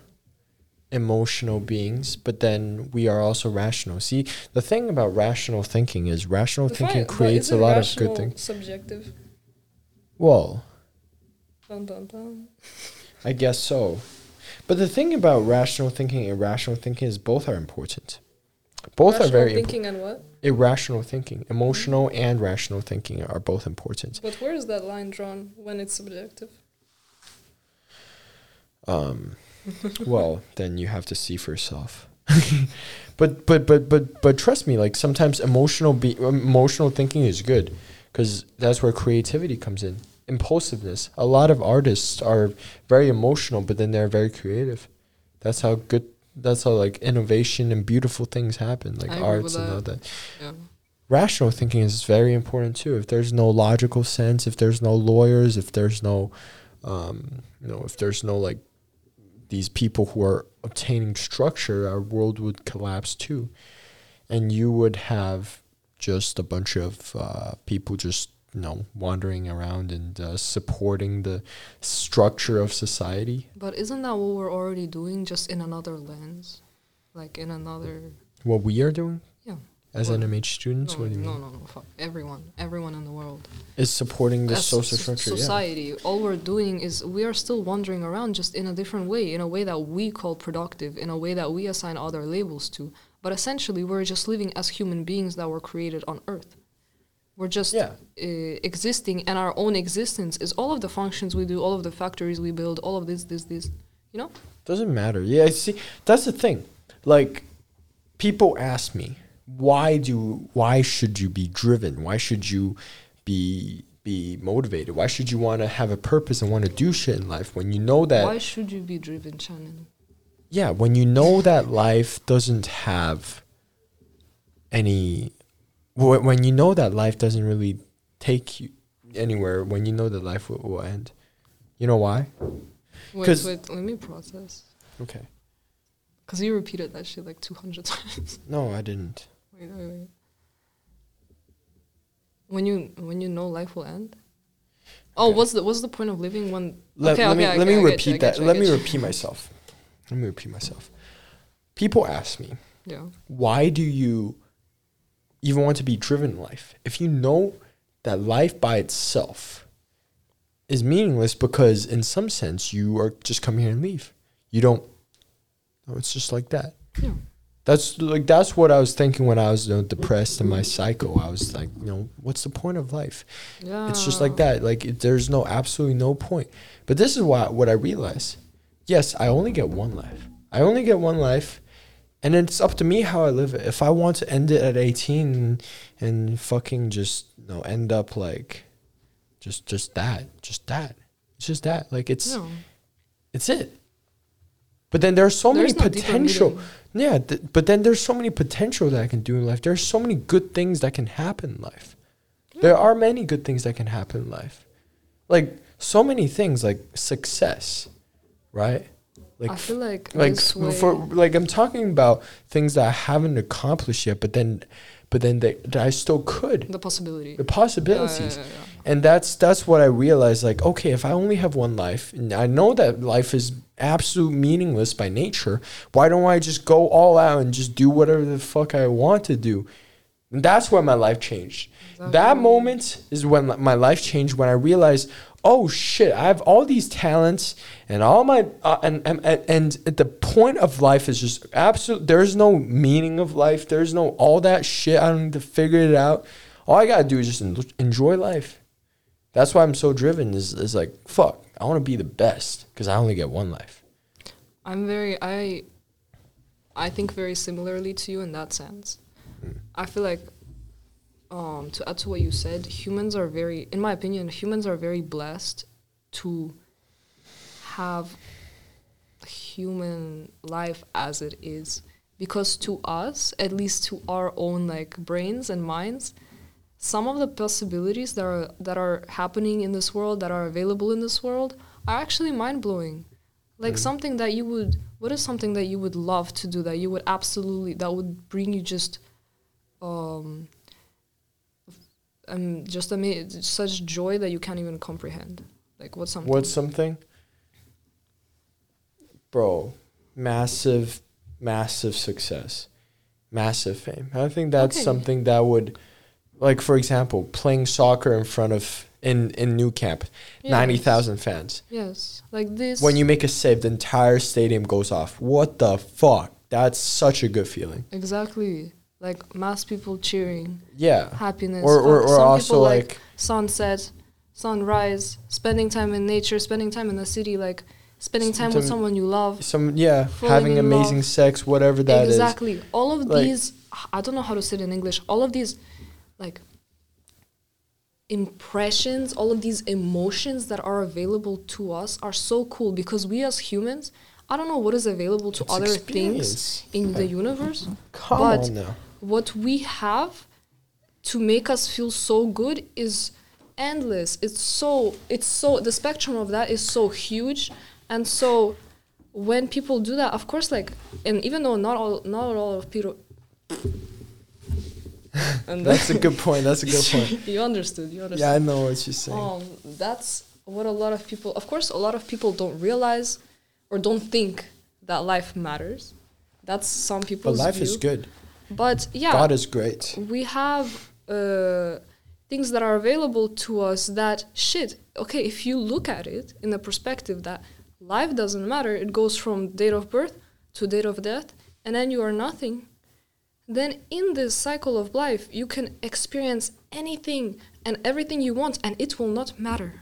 emotional beings, but then we are also rational. See, the thing about rational thinking is rational But thinking creates a lot of good things. Subjective. Well, Dun, dun, dun. I guess so. But the thing about rational thinking and irrational thinking is both are important. Both Rational are very important. thinking and what? Irrational thinking, emotional and rational thinking are both important. But where is that line drawn when it's subjective? Um, well, then you have to see for yourself. but but but but but trust me, like sometimes emotional be emotional thinking is good because that's where creativity comes in. Impulsiveness. A lot of artists are very emotional, but then they're very creative. That's how good. That's how like innovation and beautiful things happen, like I arts and all that. Yeah. rational thinking is very important too. If there's no logical sense, if there's no lawyers, if there's no, um, you know, if there's no like these people who are obtaining structure, our world would collapse too, and you would have just a bunch of uh, people just you know wandering around and uh, supporting the structure of society. But isn't that what we're already doing, just in another lens, like in another? What we are doing Yeah. as Well, NMH students, No, what do you no, mean? no, no. Fuck everyone, everyone in the world. Is supporting the social so- structure. yeah. society. All we're doing is we are still wandering around just in a different way, in a way that we call productive, in a way that we assign other labels to. But essentially, we're just living as human beings that were created on Earth. We're just Yeah. uh, existing, and our own existence is all of the functions we do, all of the factories we build, all of this, this, this. You know? Doesn't matter. Yeah, see, that's the thing. Like, people ask me, why do why should you be driven? Why should you be be motivated? Why should you want to have a purpose and want to do shit in life when you know that Why should you be driven, Channin? yeah, when you know that life doesn't have any wh- when you know that life doesn't really take you anywhere, when you know that life will, will end. You know why? Wait, wait, let me process. Okay. Because you repeated that shit like 200 times. No, I didn't. Wait, wait, wait. When you when you know life will end. Oh, Okay. what's the what's the point of living when? Let, okay, let okay, me let me get you, repeat that. you, let me repeat myself. Let me repeat myself. People ask me, Yeah. why do you even want to be driven in life? If you know that life by itself is meaningless because in some sense you are just come here and leave. You don't no, it's just like that. Yeah. That's like that's what I was thinking when I was you know, depressed in my cycle. I was like, you know, what's the point of life? Yeah. It's just like that. Like it, there's no absolutely no point. But this is why what I realize. Yes, I only get one life. I only get one life, and it's up to me how I live it. If I want to end it at 18 and, and fucking just you know end up like, just just that, just that, it's just that. Like it's No. it's it. But then there's so There's many no potential. Yeah, th- but then there's so many potential that I can do in life. There's so many good things that can happen in life. There are many good things that can happen in life. Like so many things like success, right? Like I feel like like for like I'm talking about things that I haven't accomplished yet, but then but then they, that I still could. the possibility. The possibilities yeah, yeah, yeah. and that's that's what I realized. Like, okay, if I only have one life, and I know that life is absolute meaningless by nature, why don't I just go all out and just do whatever the fuck I want to do? And that's when my life changed. That moment is when my life changed. When I realized, oh shit, I have all these talents and all my uh, and, and and the point of life is just absolute. There's no meaning of life. There's no all that shit. I don't need to figure it out. All I gotta do is just enjoy life. That's why I'm so driven. Is is like fuck. I want to be the best because I only get one life. I'm very I I think very similarly to you in that sense. Hmm. I feel like um to add to what you said, humans are very in my opinion, humans are very blessed to have human life as it is because to us, at least to our own like brains and minds, some of the possibilities that are that are happening in this world that are available in this world are actually mind blowing. Like something that you would what is something that you would love to do that you would absolutely that would bring you just um um just ama- such joy that you can't even comprehend. Like what's something What's something? Bro, massive, massive success, massive fame. I think that's Okay. something that would, like for example, playing soccer in front of in in Nou Camp, Yes. ninety thousand fans. Yes. Like this When you make a save, the entire stadium goes off. What the fuck? That's such a good feeling. Exactly. Like mass people cheering, Yeah. happiness. Or or, or some also people like sunset, sunrise, spending time in nature, spending time in the city, like spending time with someone you love. some yeah having amazing love. sex, whatever that is. exactly. All of Like- these, I don't know how to say it in English. All of these, like, impressions, all of these emotions that are available to us are so cool because we as humans, I don't know what is available to It's other experience. things in the universe. Come but. What we have to make us feel so good is endless. It's so it's so the spectrum of that is so huge, and so when people do that, of course, like and even though not all not all of people. and That's a good point. That's a good point. you understood. You understood. Yeah, I know what you're saying. Um, that's what a lot of people. Of course, a lot of people don't realize or don't think that life matters. That's some but people's life view. is good. But yeah, God is great. we have uh, things that are available to us that shit. Okay, if you look at it in the perspective that life doesn't matter, it goes from date of birth to date of death, and then you are nothing. Then in this cycle of life, you can experience anything and everything you want, and it will not matter.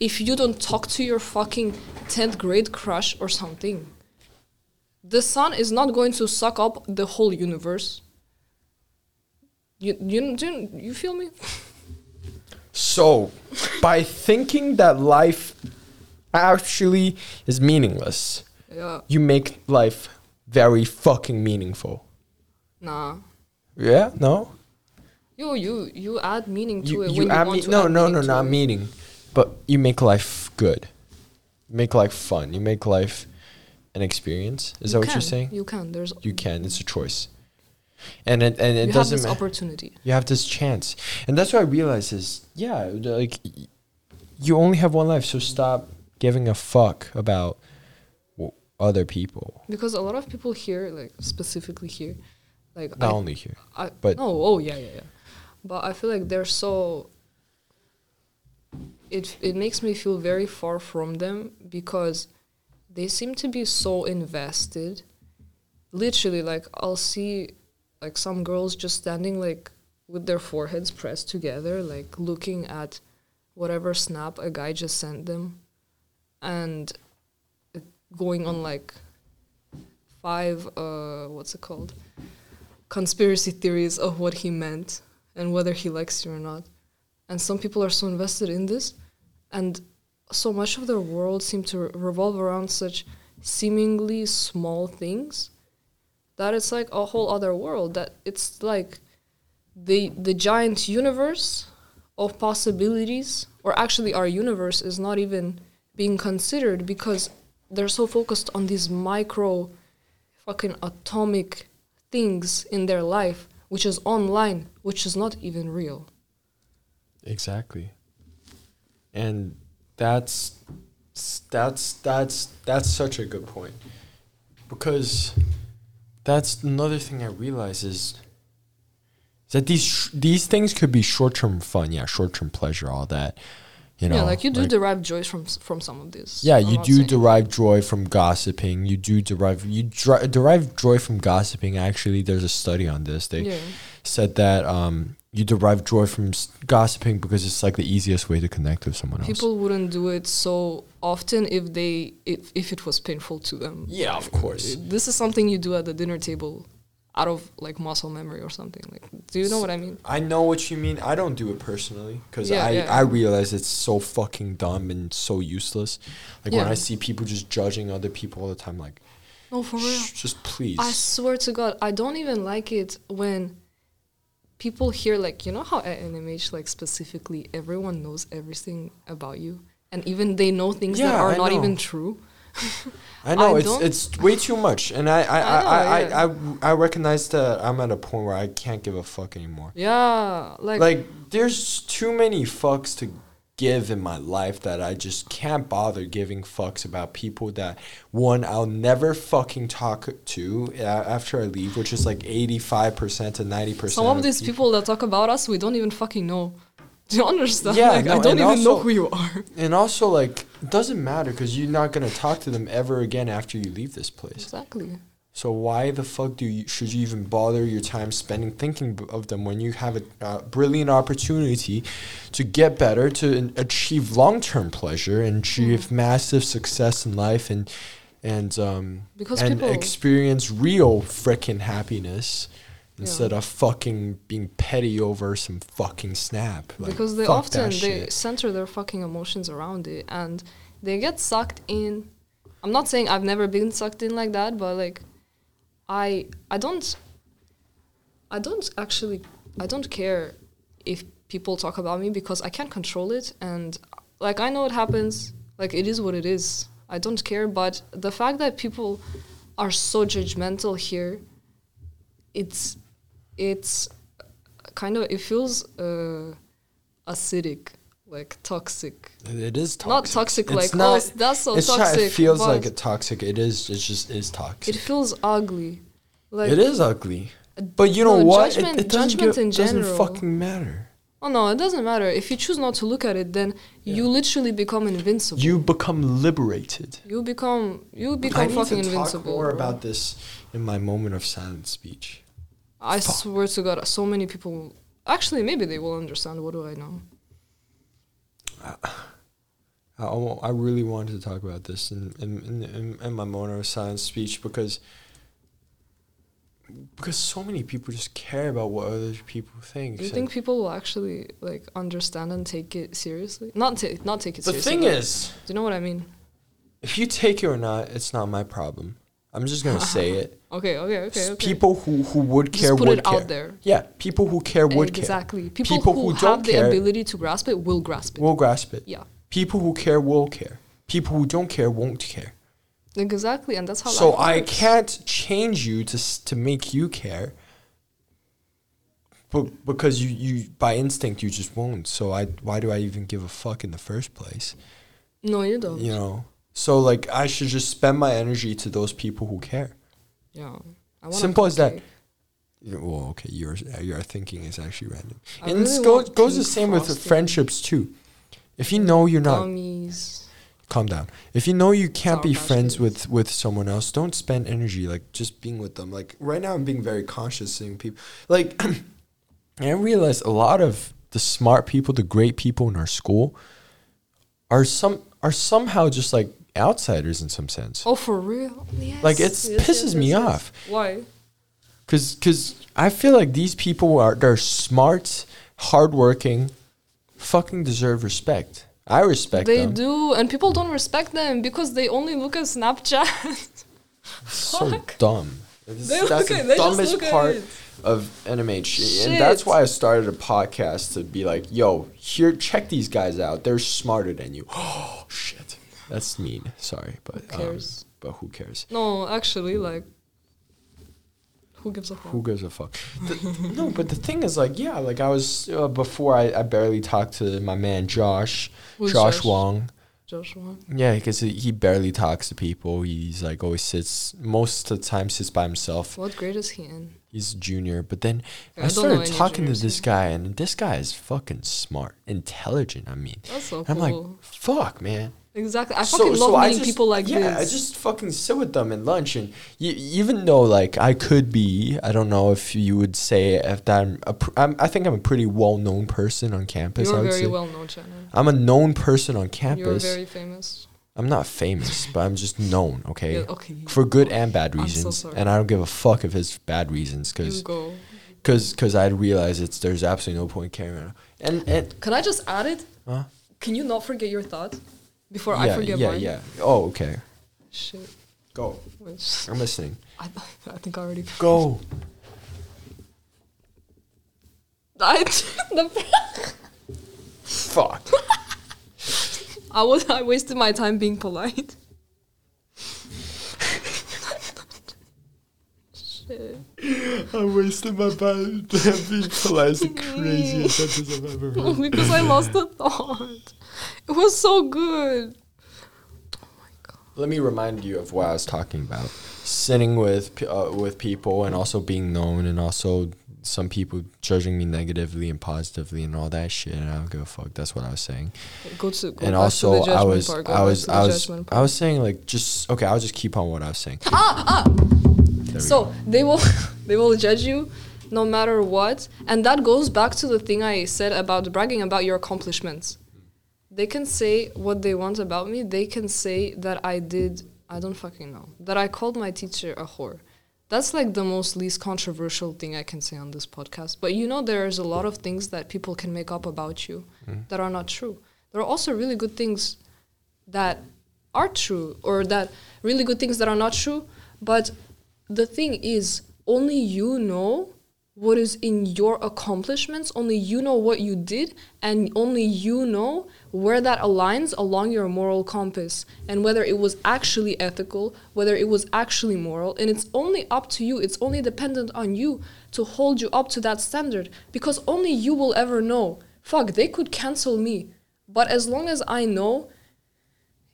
If you don't talk to your fucking 10th grade crush or something, the sun is not going to suck up the whole universe. You you you, you feel me? So, by thinking that life actually is meaningless, Yeah. you make life very fucking meaningful. Nah. Yeah? No? You you you add meaning to You, it you when you want me- to no, add no, meaning no, not it. meaning. But you make life good. You make life fun. You make life an experience. Is that what can. you're saying? You can. There's You can. It's a mm. choice. And it and it you have doesn't this ma- opportunity. you have this chance and that's what i realize is yeah like you only have one life so stop giving a fuck about w- other people Because a lot of people here, like specifically here, like not I, only here I but- no, oh yeah, yeah, yeah. But I feel like they're so. It it makes me feel very far from them because they seem to be so invested. Literally, like I'll see, like some girls just standing like with their foreheads pressed together, like looking at whatever snap a guy just sent them, and going on like five uh what's it called? Conspiracy theories of what he meant and whether he likes you or not. And some people are so invested in this and so much of their world seem to re- revolve around such seemingly small things that it's like a whole other world that it's like the the giant universe of possibilities or actually our universe is not even being considered because they're so focused on these micro fucking atomic things in their life which is online which is not even real. Exactly. And that's that's that's that's such a good point because that's another thing i realize is that these sh- these things could be short-term fun yeah short-term pleasure all that you know yeah like you do derive joy from from some of this Yeah, I'm you do derive joy from gossiping. You do derive you dri- derive joy from gossiping. Actually, there's a study on this. They yeah said that um, you derive joy from s- gossiping because it's like the easiest way to connect with someone else. people wouldn't do it so often if they if, if it was painful to them yeah, of course. Uh, this is something you do at the dinner table out of like muscle memory or something like do you know what i mean I know what you mean. I don't do it personally because Yeah, I, yeah. I realize it's so fucking dumb and so useless. Like when Yeah. I see people just judging other people all the time, like, no for real "Shh, just please. I swear to God, I don't even like it when people hear like you know how at NMH like specifically everyone knows everything about you, and even they know things that are I not know. even true. I know I it's it's way too much, and I I I I, know, I, yeah. I, I, I recognize that I'm at a point where I can't give a fuck anymore. Yeah, like, Like, there's too many fucks to give in my life that I just can't bother giving fucks about people that one I'll never fucking talk to after I leave, which is like 85% to 90%. some of these people that talk about us, we don't even fucking know. Do you understand? Yeah, like, I don't even know who you are. And also, like, it doesn't matter because you're not going to talk to them ever again after you leave this place. Exactly. So why the fuck do you should you even bother your time spending thinking of them when you have a uh, brilliant opportunity to get better, to achieve long term pleasure and achieve Mm. massive success in life and and um Because and experience real freaking happiness Yeah. instead of fucking being petty over some fucking snap. Like, because they often they center their fucking emotions around it and they get sucked in i'm not saying i've never been sucked in like that but like i i don't i don't actually I don't care if people talk about me because I can't control it and like I know it happens. Like it is what it is. I don't care, but the fact that people are so judgmental here, it's it's kind of it feels uh, acidic, like toxic. It is toxic. Not toxic like oh, not- oh that's so toxic. it feels like a toxic. It is. It just is toxic. it feels ugly. Like it is ugly. Uh, but you know no, what? judgment- it, it doesn't, judgment in doesn't general. fucking matter. Oh no, it doesn't matter. If you choose not to look at it, then you literally become invincible. You become liberated. You become you become I need fucking to talk invincible. more bro. about this in my moment of silent speech. I swear to God, so many people. Actually, maybe they will understand. What do I know? I, I I really wanted to talk about this in in, in, in, my silent speech because because so many people just care about what other people think. Do you think people will actually like understand and take it seriously? Not take not take it seriously. the seriously. thing is, do you know what I mean? if you take it or not, it's not my problem. I'm just gonna say it. Okay, okay, okay, okay. People who, who would Just care put would it care. out there. Yeah, people who care would care. exactly. People, People who, who have don't the care ability to grasp it will grasp it. Will grasp it. yeah, People who care will care. People who don't care won't care. exactly, and that's how. So I can't change you to to make you care. But because you, you by instinct you just won't. So I why do I even give a fuck in the first place? No, you don't. You know. So like I should just spend my energy to those people who care. Yeah. Simple as that. Yeah, Well, okay, your your thinking is actually random. I and really it goes goes the same with friendships too. If you know you're not Gummies. calm down. If you know you can't be friends with with someone else, don't spend energy like just being with them. Like right now, I'm being very conscious seeing people. Like I realize a lot of the smart people, the great people in our school, are some are somehow just like outsiders in some sense. Oh, for real? Yes. Like, it yes, pisses yes, me yes. off. Why? Cause, cause I feel like these people are they're smart, hardworking, fucking deserve respect. I respect them. They them. do, and people don't respect them because they only look at Snapchat. so dumb. They that's look the at- they just dumbest part of NMH, and that's why I started a podcast to be like, "Yo, here, check these guys out. They're smarter than you." Oh shit, that's mean. Sorry, but Who cares? Um, but who cares? no, actually, like, who gives a fuck? Who gives a fuck? The- no, but the thing is, like, yeah, like I was uh, before. I, I barely talked to my man Josh, Who's Josh, Wong. Josh? Wong. Yeah, because he he barely talks to people. He's like always sits most of the time sits by himself. What grade is he in? He's junior, but then Yeah, I I started talking to this guy, and this guy is fucking smart, intelligent. I mean, That's so I'm cool. like, fuck, man. Exactly. I fucking love I meeting just- people like yeah, this. I just fucking sit with them in lunch, and y- even though like I could be, I don't know if you would say if that I'm, a pr- I'm I think I'm a pretty well known person on campus. I You're would very say. well known, Channin. I'm a known person on campus. You're very famous. I'm not famous, but I'm just known. Okay. Yeah, okay. For good and bad so reasons, sorry. and I don't give a fuck if it's bad reasons, because go. because because I realize it's there's absolutely no point carrying on. And and Can I just add it? huh? Can you not forget your thought before I forget yeah mine? yeah. Oh okay. Shit. Go. I'm listening. I, I think I already. Go. I the, Fuck. I was I wasted my time being polite. Shit. I wasted my time being polite. It's the craziest sentence I've ever heard. because I lost the thought. It was so good. Oh my god. Let me remind you of what I was talking about. Sitting with uh, with people and also being known and also some people judging me negatively and positively and all that shit and I don't give a fuck. That's what I was saying. Go to go and also to the I was part. I was I was I was saying like just okay, I'll just keep on what I was saying. ah ah. There So they will they will judge you no matter what, and that goes back to the thing I said about bragging about your accomplishments. They can say what they want about me. They can say that I did I don't fucking know that I called my teacher a whore. That's like the most least controversial thing I can say on this podcast. But you know, there's a lot of things that people can make up about you mm-hmm. that are not true. There are also really good things that are true or that really good things that are not true but the thing is only you know what is in your accomplishments. Only you know what you did, and only you know where that aligns along your moral compass and whether it was actually ethical, whether it was actually moral. And it's only up to you, it's only dependent on you to hold you up to that standard because only you will ever know. Fuck, they could cancel me. But as long as I know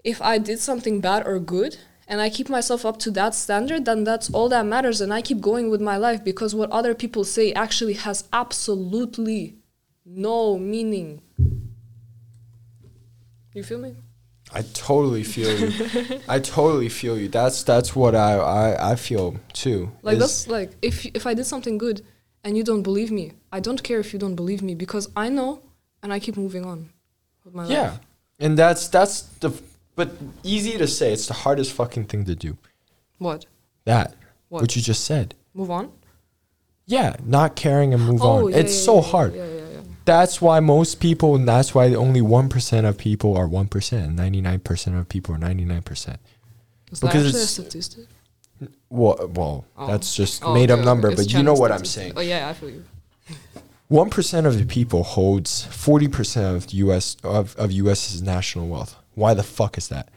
if I did something bad or good, and I keep myself up to that standard, then that's all that matters. And I keep going with my life because what other people say actually has absolutely no meaning. You feel me? I totally feel you. I totally feel you. That's that's what I I, I feel too. Like that's like if if I did something good and you don't believe me, I don't care if you don't believe me because I know and I keep moving on with my yeah, life. Yeah. And that's that's the but easy to say. It's the hardest fucking thing to do. What? That What? what you just said. Move on? Yeah, not caring and move Oh, on. yeah, it's yeah, so yeah, hard. Yeah, yeah, yeah. That's why most people, and that's why only one percent of people are one percent. Ninety nine percent of people are ninety nine percent. Is that Because actually a it's- statistic? Well, well, Oh. that's just Oh, made up number. But you know what I'm saying. Oh yeah, I feel you. One percent of the people holds forty percent of the U.S. of of U.S.'s national wealth. Why the fuck is that?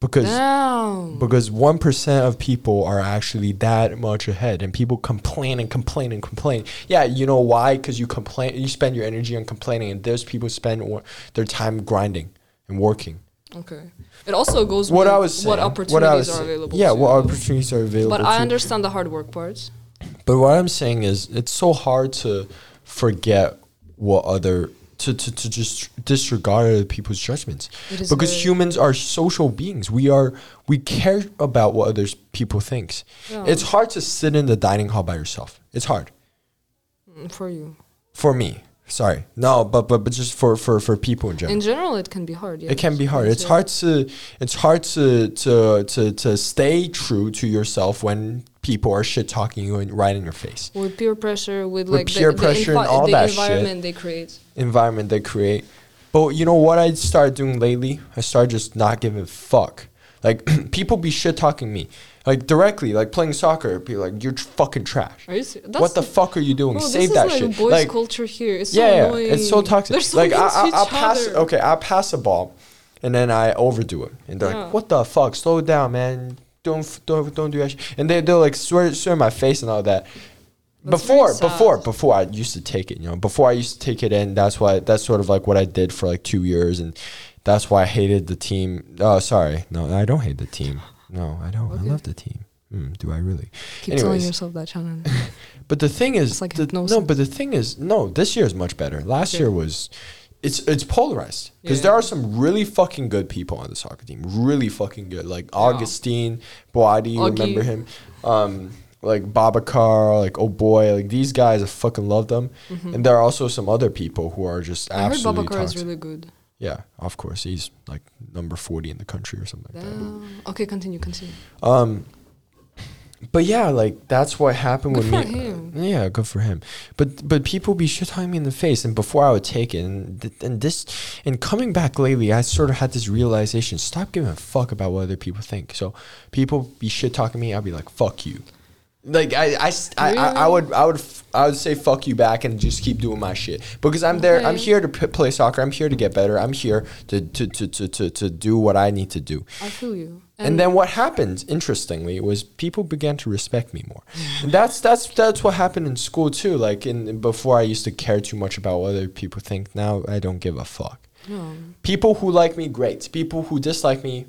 Because Damn. because one percent of people are actually that much ahead, and people complain and complain and complain. Yeah, you know why? Because you complain, you spend your energy on complaining, and those people spend their time grinding and working. Okay. It also goes What with I was saying, what opportunities what I was are available. Yeah, what you. opportunities are available. But I understand the hard work parts. But what I'm saying is, it's so hard to forget what other to, to, to just disregard other people's judgments because very- humans are social beings. We are we care about what others people thinks. Yeah. It's hard to sit in the dining hall by yourself. It's hard Mm, for you. for me. Sorry, no, but but but just for for for people in general. In general, it can be hard. Yeah. it can be hard. It's hard to it's hard to to to to stay true to yourself when people are shit talking you and right in your face. with peer pressure, with, With like peer the, pressure the, and all the that shit. environment they create. environment they create. But you know what I started doing lately? I started just not giving a fuck. Like people be shit talking me, like directly, like playing soccer. Be like, you're fucking trash. Are you what the fuck are you doing? Bro, Save that like shit. boys' like, culture here. It's so yeah, it's so toxic. So like I, I, I pass. other. Okay, I'll pass a ball, and then I overdo it, and they're Yeah. like, "What the fuck? Slow down, man. Don't don't don't do that." Shit. And they they'll like swear swear in my face and all that. That's before before before I used to take it, you know, before I used to take it in, that's why that's sort of like what I did for like two years, and that's why I hated the team. Oh, sorry, no, I don't hate the team. No, I don't. I love the team. Mm, do I really? Keep telling yourself that, Channin. But the thing is, like the, no. But the thing is, no. This year is much better. Last Okay. year was, it's it's polarized because Yeah. there are some really fucking good people on the soccer team. Really fucking good, like Augustine Boadi. you Remember him? Um, like Babacar, like oh boy, like these guys. I fucking love them. And there are also some other people who are just Mm-hmm. I absolutely Babacar is really good. yeah, of course, he's like number forty in the country or something like that. Okay, continue, continue. Um, but yeah, like that's what happened Good with for me. him. Yeah, good for him. But but people be shit talking me in the face, and before I would take it, and th- and this, and coming back lately, I sort of had this realization: stop giving a fuck about what other people think. So people be shit talking me, I'd be like, fuck you. Like I I I would I would f- I would say fuck you back and just keep doing my shit because I'm there I'm here to p- play soccer I'm here to get better I'm here to to, to, to, to to do what I need to do I feel you. And, then what happened, interestingly, was people began to respect me more. And that's that's that's what happened in school too. Like in before, I used to care too much about what other people think. Now I don't give a fuck. Yeah, People who like me, great. People who dislike me,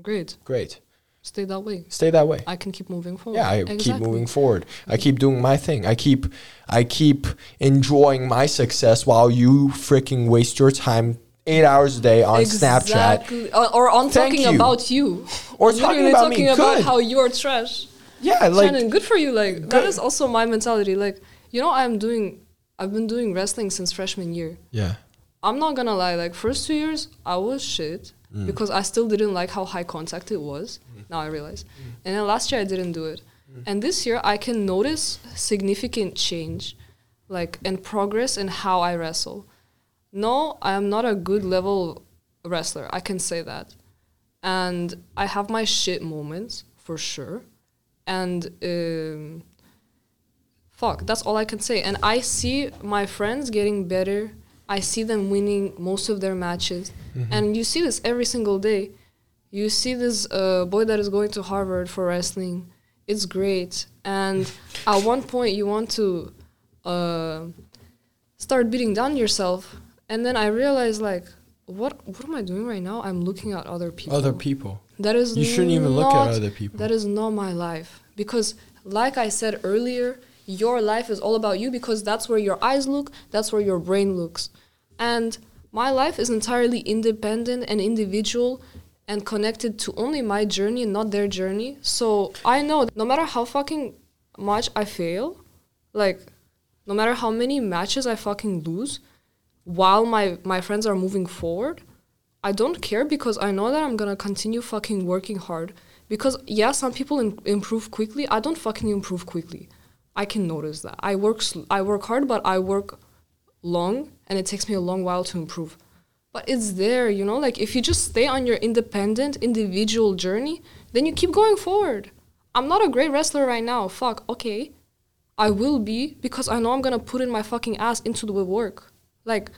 great. great. Stay that way. Stay that way. I can keep moving forward. Yeah, I keep moving forward. I keep doing my thing. I keep I keep enjoying my success while you freaking waste your time eight hours a day on Snapchat Exactly. Or, or on Thank talking you. about you. or talking about talking me. about Good. how you're trash. yeah, like Channin, good for you. Like that Good. is also my mentality. Like you know, I'm doing. I've been doing wrestling since freshman year. yeah. I'm not gonna lie. Like first two years, I was shit Mm. because I still didn't like how high contact it was. Mm. Now I realize. Mm. And then last year I didn't do it. Mm. And this year I can notice significant change, like and progress in how I wrestle. No, I am not a good level wrestler. I can say that. And I have my shit moments for sure. And um, fuck, that's all I can say. And I see my friends getting better. I see them winning most of their matches. Mm-hmm. And you see this every single day. You see this uh, boy that is going to Harvard for wrestling. It's great. And at one point, you want to uh, start beating down yourself. And then I realized, like, what what am I doing right now? I'm looking at other people. Other people. That is You shouldn't even look at other people. That is not my life. Because like I said earlier, your life is all about you because that's where your eyes look, that's where your brain looks. And my life is entirely independent and individual and connected to only my journey and not their journey. So I know that no matter how fucking much I fail, like no matter how many matches I fucking lose, while my my friends are moving forward, I don't care because I know that I'm gonna continue fucking working hard. Because yeah, some people im- improve quickly. I don't fucking improve quickly. I can notice that. I work sl- I work hard, but I work long, and it takes me a long while to improve. But it's there, you know. Like if you just stay on your independent, individual journey, then you keep going forward. I'm not a great wrestler right now. Fuck. Okay, I will be because I know I'm gonna put in my fucking ass into the work. Like,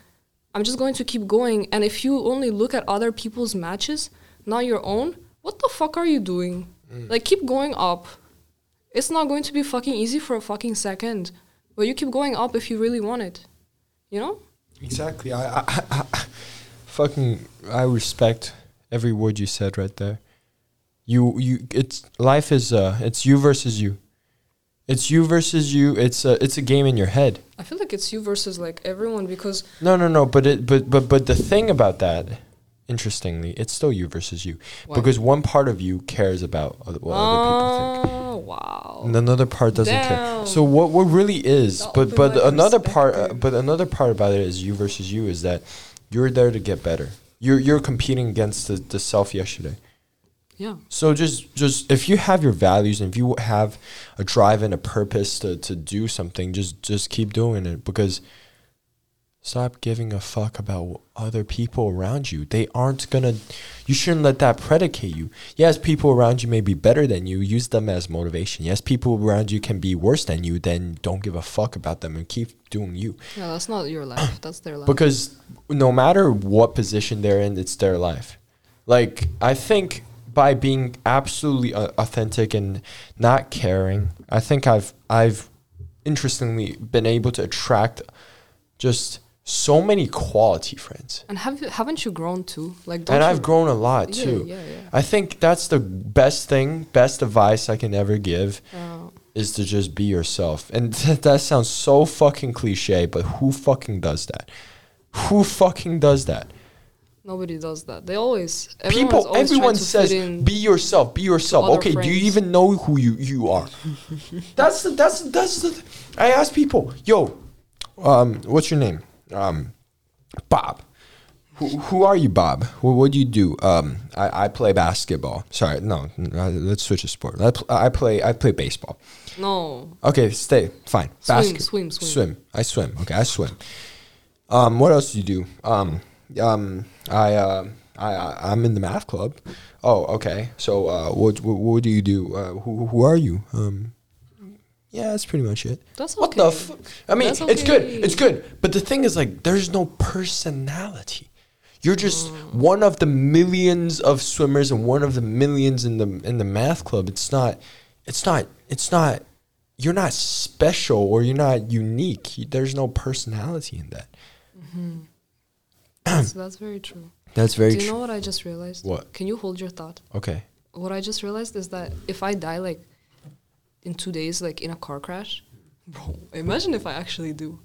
I'm just going to keep going. And if you only look at other people's matches, not your own, what the fuck are you doing? Like, keep going up. It's not going to be fucking easy for a fucking second, but you keep going up if you really want it. You know? Exactly. I, I, I, I fucking I respect every word you said right there. You you it's life is uh it's you versus you. It's you versus you. It's a it's a game in your head. I feel like it's you versus like everyone because No, no, no. But it but but but the thing about that, interestingly, it's still you versus you Why? because one part of you cares about other, what other people think. Oh, wow. and another part doesn't care. Damn. So what what really is, That but opened but my another part, uh, perspective. but another part about it is you versus you is that you're there to get better. You're you're competing against the, the self yesterday. Yeah. So just just if you have your values and if you have a drive and a purpose to, to do something, just just keep doing it because stop giving a fuck about other people around you. They aren't gonna you shouldn't let that predicate you. Yes, people around you may be better than you, use them as motivation. Yes, people around you can be worse than you, then don't give a fuck about them and keep doing you. Yeah, that's not your life. That's their life. Because no matter what position they're in, it's their life. Like I think by being absolutely uh, authentic and not caring, I think I've I've interestingly been able to attract just so many quality friends. and have you, haven't you grown too? Like, don't And I've grown a lot too. yeah, yeah. yeah. I think that's the best thing, best advice I can ever give Uh, is to just be yourself. And that sounds so fucking cliche, but who fucking does that? Who fucking does that? Nobody does that. They always People, always everyone says, "Be yourself. Be yourself." Okay, do you even know who you you are? that's the that's the- that's the. I ask people, "Yo, um, what's your name?" Um, Bob. Who, who are you, Bob? What, what do you do? Um, I, I play basketball. Sorry, no. uh, Let's switch a sport. I, pl- I play I play baseball. no, Okay, stay. Fine. Swim, Basket- swim, swim. Swim. I swim. Okay, I swim. Um, what else do you do? Um, um, I, uh, I, I, I'm in the math club. Oh, okay. So, uh, what, what, what do you do? Uh, who, who are you? Um, yeah, that's pretty much it. That's What okay. the? F- I mean, That's it's good. It's good. But the thing is, like, there's no personality. You're just Mm. one of the millions of swimmers and one of the millions in the in the math club. It's not. It's not. It's not. You're not special or you're not unique. There's no personality in that. that's, that's very true. That's very true. Do you know what I just realized? What? Can you hold your thought? Okay. What I just realized is that if I die like in two days, like in a car crash, bro, imagine if I actually do.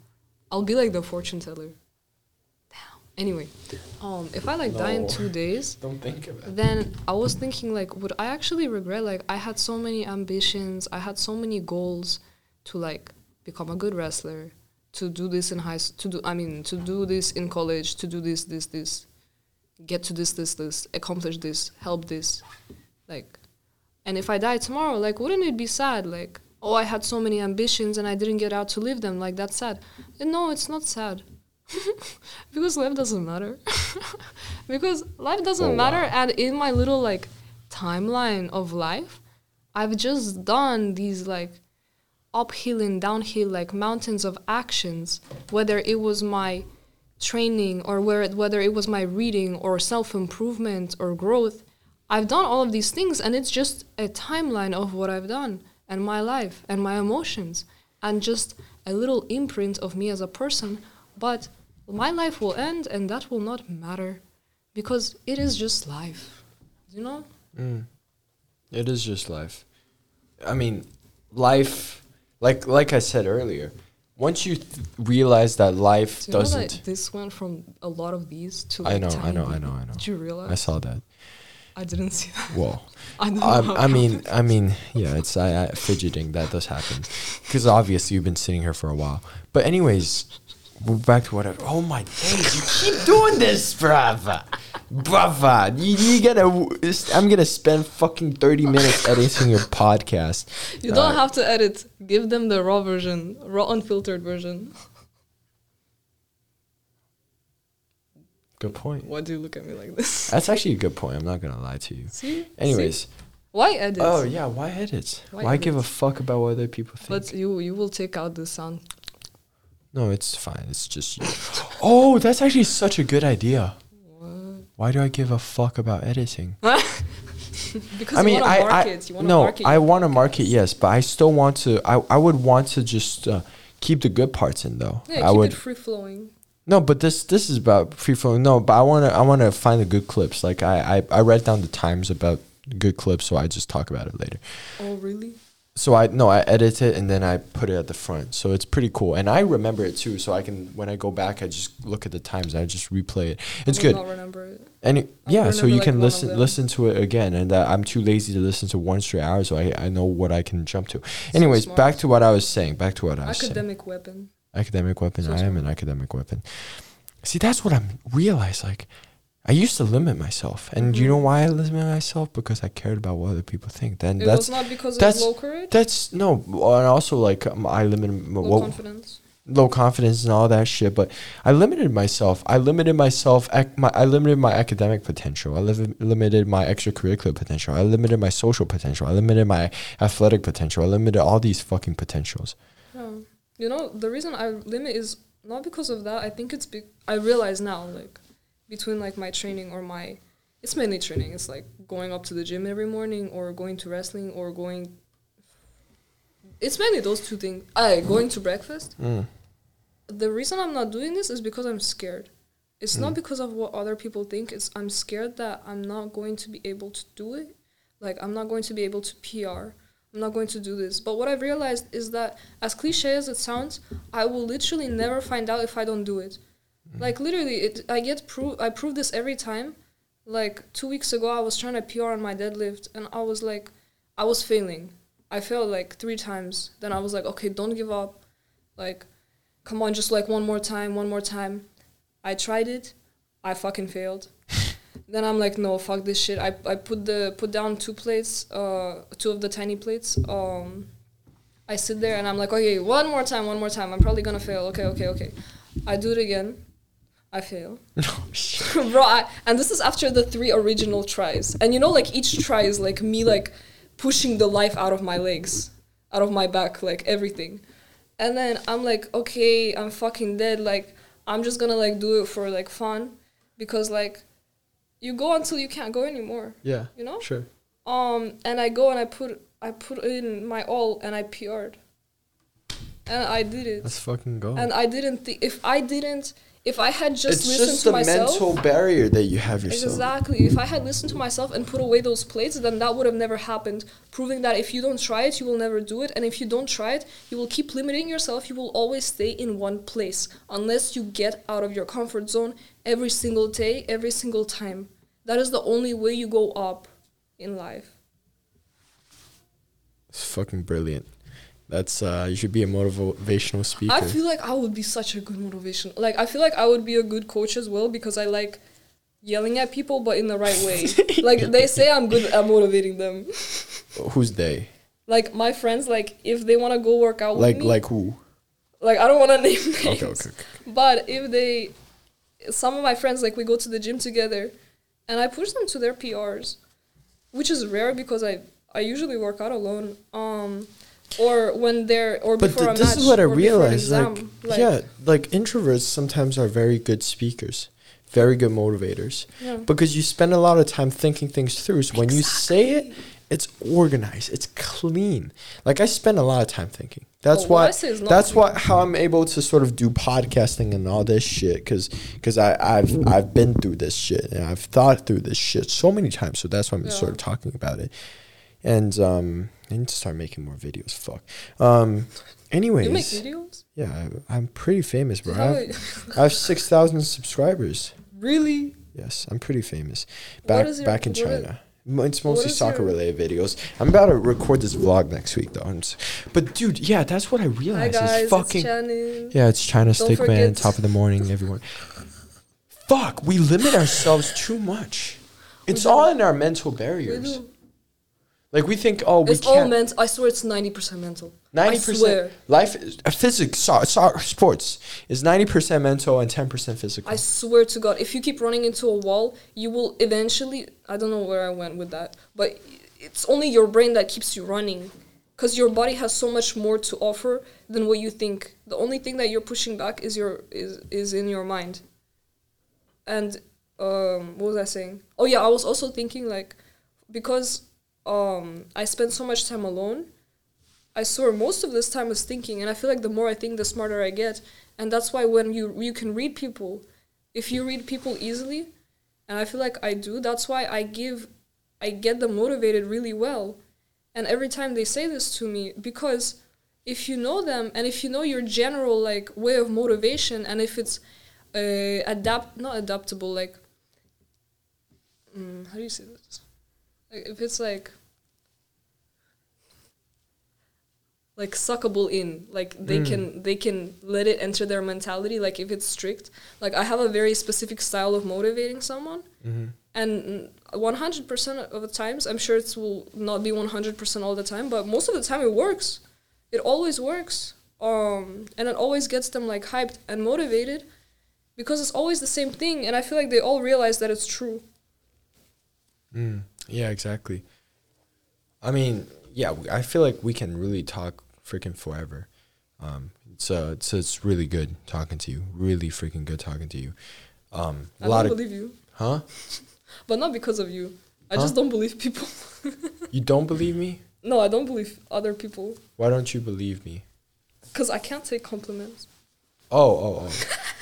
I'll be like the fortune teller. Damn. Anyway, um, if I like die in two days, Don't think of it. then I was thinking like, would I actually regret? Like, I had so many ambitions, I had so many goals to like become a good wrestler, to do this in high, to do I mean, to do this in college, to do this, this, this, get to this, this, this, accomplish this, help this, like, and if I die tomorrow, like, wouldn't it be sad? Like, oh, I had so many ambitions and I didn't get out to live them. Like, that's sad. And no, it's not sad. because life doesn't matter. because life doesn't Oh, matter. wow. And in my little like timeline of life, I've just done these like uphill and downhill like mountains of actions whether it was my training or where whether it was my reading or self-improvement or growth i've done all of these things and it's just a timeline of what i've done and my life and my emotions and just a little imprint of me as a person but my life will end and that will not matter because it is just life you know Mm. It is just life. I mean, life, like like I said earlier, once you th- realize that life Do you doesn't. that this went from a lot of these to I like know, I know, I know, I know. Did you realize? I saw that. I didn't see that. Whoa. I. I, I mean. I mean, yeah, it's I, I fidgeting that does happen, because obviously you've been sitting here for a while. But anyways, we're back to whatever. Oh my days, you keep doing this, brava, brava. You, you gotta. I'm gonna spend fucking thirty minutes editing your podcast. you don't Uh, have to edit. Give them the raw version, raw unfiltered version. Good point. Why do you look at me like this? That's actually a good point. I'm not gonna lie to you. See? Anyways, See? why edit? oh yeah, why edit? Why Why, give a fuck about what other people think? But you you will take out the sound. no, it's fine. It's just you. oh, that's actually such a good idea. Why do I give a fuck about editing? because I mean, want I, to I you want to no, market. I want to market, yes, but I still want to. I, I would want to just uh, keep the good parts in, though. Yeah, I keep would it free flowing. no, but this this is about free flowing. No, but I want to I want to find the good clips. Like I, I I read down the times about good clips, so I just talk about it later. Oh really? So I no, I edit it and then I put it at the front. So it's pretty cool, and I remember it too. So I can when I go back, I just look at the times. I just replay it. It's good. Not remember it. And it- yeah, so you like, can listen listen to it again, and uh, I'm too lazy to listen to one straight hour, so I, I know what I can jump to. So Anyways, smart. back to what I was saying. Back to what I was saying. Academic weapon. Academic weapon. So I am an academic weapon. See, that's what I'm realize. Like, I used to limit myself, and you know Mhm. why I limit myself? Because I cared about what other people think. Then It that's not because that's- of low courage, that's no, and also like um, I limited low what, confidence. low confidence and all that shit. But I limited myself. I limited myself. Ac- my, I limited my academic potential. I liv- limited my extracurricular potential. I limited my social potential. I limited my athletic potential. I limited all these fucking potentials. Yeah. You know, the reason I limit is not because of that. I think it's be- I realize now, like, between like my training or my, it's mainly training. It's like going up to the gym every morning or going to wrestling or going. It's mainly those two things. I going to breakfast. Mm. The reason I'm not doing this is because I'm scared. It's not Mm. because of what other people think. It's I'm scared that I'm not going to be able to do it. Like I'm not going to be able to PR. I'm not going to do this. But what I've realized is that as cliche as it sounds, I will literally never find out if I don't do it. Like literally, it I get prove I prove this every time. Like two weeks ago, I was trying to PR on my deadlift, and I was like, I was failing. I failed like three times. Then I was like, okay, don't give up. Like, come on, just like one more time, one more time. I tried it. I fucking failed. then I'm like, no, fuck this shit. I, I put the put down two plates, uh, two of the tiny plates. Um, I sit there and I'm like, okay, one more time, one more time. I'm probably gonna fail. Okay, okay, okay. I do it again. I fail. Bro, I, and this is after the three original tries. And you know, like each try is like me like pushing the life out of my legs, out of my back, like everything. And then I'm like, okay, I'm fucking dead. Like I'm just gonna like do it for like fun, because like you go until you can't go anymore. Yeah. You know. Sure. Um, and I go and I put I put in my all and I PR'd, and I did it. Let's fucking go. And I didn't think if I didn't if I had just it's listened just to the mental barrier that you have yourself. Exactly. If I had listened to myself and put away those plates, then that would have never happened. Proving that if you don't try it, you will never do it. And if you don't try it, you will keep limiting yourself. You will always stay in one place unless you get out of your comfort zone every single day, every single time. That is the only way you go up in life. It's fucking brilliant. That's uh, you should be a motivational speaker. I feel like I would be such a good motivation. Like I feel like I would be a good coach as well because I like yelling at people but in the right way. like they say I'm good at motivating them. Who's they? Like my friends like if they want to go work out Like with me, like who? like I don't want to name names. Okay, okay, okay. But if they some of my friends like we go to the gym together and I push them to their PRs, which is rare because I I usually work out alone. Um or when they're or But before th- a this match is what I or before an realized. Like, exam, like, yeah, like introverts sometimes are very good speakers, very good motivators, yeah. because you spend a lot of time thinking things through. So when you say it, it's organized, it's clean. Like I spend a lot of time thinking. That's what why. I say is not That's why how I'm able to sort of do podcasting and all this shit, because because I I've I've been through this shit and I've thought through this shit so many times. So that's why I'm sort of talking about it. And um, I need to start making more videos. Fuck. Um, anyways. You make videos? Yeah, I, I'm pretty famous, bro. I have, I have six thousand subscribers. really? Yes, I'm pretty famous. Back your- back in China. M- it's mostly soccer your- related videos. I'm about to record this vlog next week, though. But dude, yeah, that's what I Hi realized. guys, is fucking it's yeah, it's China Don't Stick Man, top of the morning, everyone. Fuck, we limit ourselves too much. It's all in our mental barriers. Like we think, oh, we It's all can't. mental. I swear it's ninety percent mental. Ninety percent. life, is- uh, physics, so, so, sports is ninety percent mental and ten percent physical. I swear to God, if you keep running into a wall, you will eventually. I don't know where I went with that, but it's only your brain that keeps you running, because your body has so much more to offer than what you think. The only thing that you're pushing back is your is is in your mind. And um, what was I saying? Oh yeah, I was also thinking like, because um, I spend so much time alone. I swear most of this time is thinking, and I feel like the more I think, the smarter I get. And that's why when you you can read people, if you read people easily, and I feel like I do, that's why I give, I get them motivated really well. And every time they say this to me, because if you know them and if you know your general like way of motivation, and if it's uh, adapt not adaptable like, mm, how do you say this? Like if it's like like suckable in like they Mm. can they can let it enter their mentality like if it's strict. Like i have a very specific style of motivating someone hmm and 100% of the times i'm sure it will not be 100% all the time but most of the time it works. It always works um and it always gets them like hyped and motivated because it's always the same thing and i feel like they all realize that it's true. Mm, yeah, exactly. I mean, yeah, I feel like we can really talk freaking forever. Um, it's uh, it's really good talking to you. Really freaking good talking to you. Um, a i lot don't of believe you huh? but not because of you i Huh? just don't believe people You don't believe me? no i don't believe other people Why don't you believe me? because i can't take compliments Oh, oh, oh.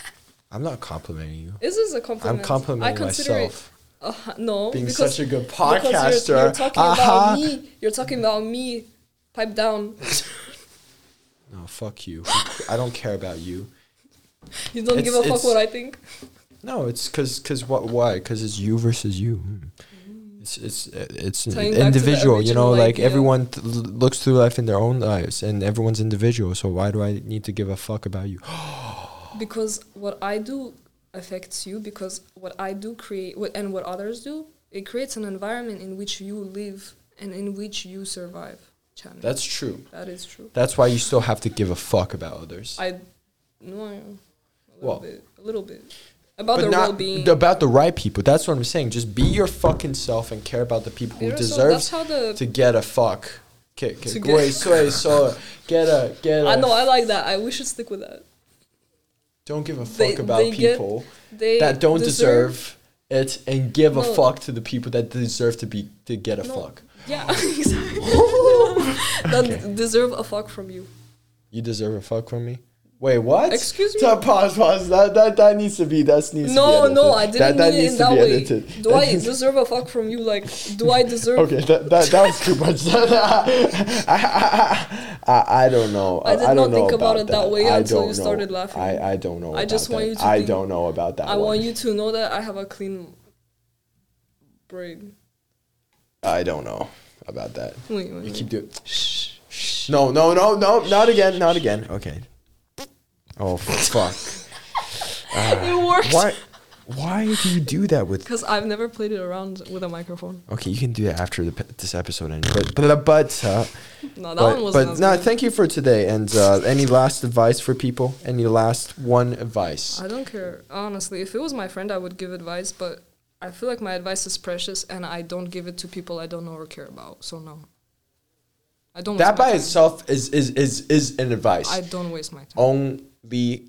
I'm not complimenting you. this is a compliment I'm complimenting I consider myself. Uh, no, Being because, such a good podcaster. You're, you're talking Aha. about me. You're talking about me. Pipe down. No, fuck you. I don't care about you. You don't give a fuck what I think. No, it's because cause what why? Because it's you versus you. It's it's it's Tying back to the individual. You know, like idea. everyone th- looks through life in their own lives, and everyone's individual. So why do I need to give a fuck about you? Because what I do affects you. Because what I do create, what, and what others do, it creates an environment in which you live and in which you survive. Chan. That's true. that is true. That's why you still have to give a fuck about others. I no, I- a little Well, bit, a little bit about but their not well-being. about the right people. That's what I'm saying. Just be your fucking self and care about the people who deserve that's how the to get a fuck. Okay, okay. To get- Wait, so, so get a get a. I know I like that. I we should stick with that. Don't give a fuck They- about they people. They that don't deserve, it and give a fuck to the people that deserve to be to get a No. fuck. Yeah, exactly. that deserve a fuck from you. You deserve a fuck from me. Wait, what? Excuse me? Pause, pause. That that that needs to be. That needs No, to be. no, I didn't that, that mean it needs in to that be way. edited. Do I deserve a fuck from you? Like, do I deserve? Okay, that, that that was too much. I, I, I, I don't know. I did don't not think about it that way I until you know. started laughing. I, I don't know. I just about want that. you to I don't know about that. I one. want you to know that I have a clean brain. I don't know about that. Wait, wait. You wait. keep doing. Shh. No, no, no, no, not again, not again. Okay. Oh fuck. Ah, It worked. Why? Why do you do that with? Because I've never played it around with a microphone. Okay, you can do that after the, p- this episode. But but but uh, No, that but, one wasn't. but no. good. Thank you for today. And uh, any last advice for people? Any last one advice? I don't care. Honestly, if it was my friend, I would give advice, but I feel like my advice is precious and I don't give it to people I don't know or care about. So, no. I don't. That by time. itself is is is is an advice. I don't waste my time. Only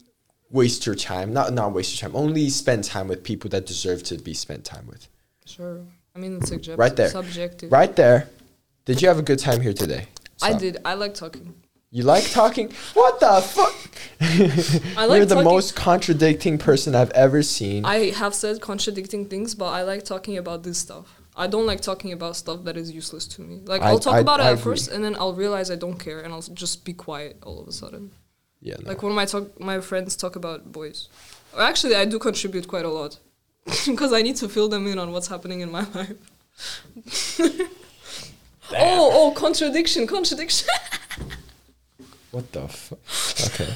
waste your time. Not not waste your time. Only spend time with people that deserve to be spent time with. Sure. I mean, it's subjective. Right there. Subjective. Right there. Did you have a good time here today? I did. I like talking. You like talking? What the fuck? I like You're the talking. most contradicting person I've ever seen. I have said contradicting things, but I like talking about this stuff. I don't like talking about stuff that is useless to me. Like I- I'll talk I- about it I at agree. first, and then I'll realize I don't care, and I'll just be quiet all of a sudden. Yeah, no. Like when my talk, my friends talk about boys. Actually, I do contribute quite a lot because I need to fill them in on what's happening in my life. oh, oh, contradiction, contradiction. What the fuck? Okay.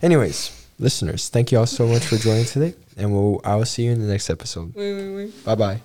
Anyways, listeners, thank you all so much for joining today, and we'll I will see you in the next episode. wait, wait, wait. Bye bye.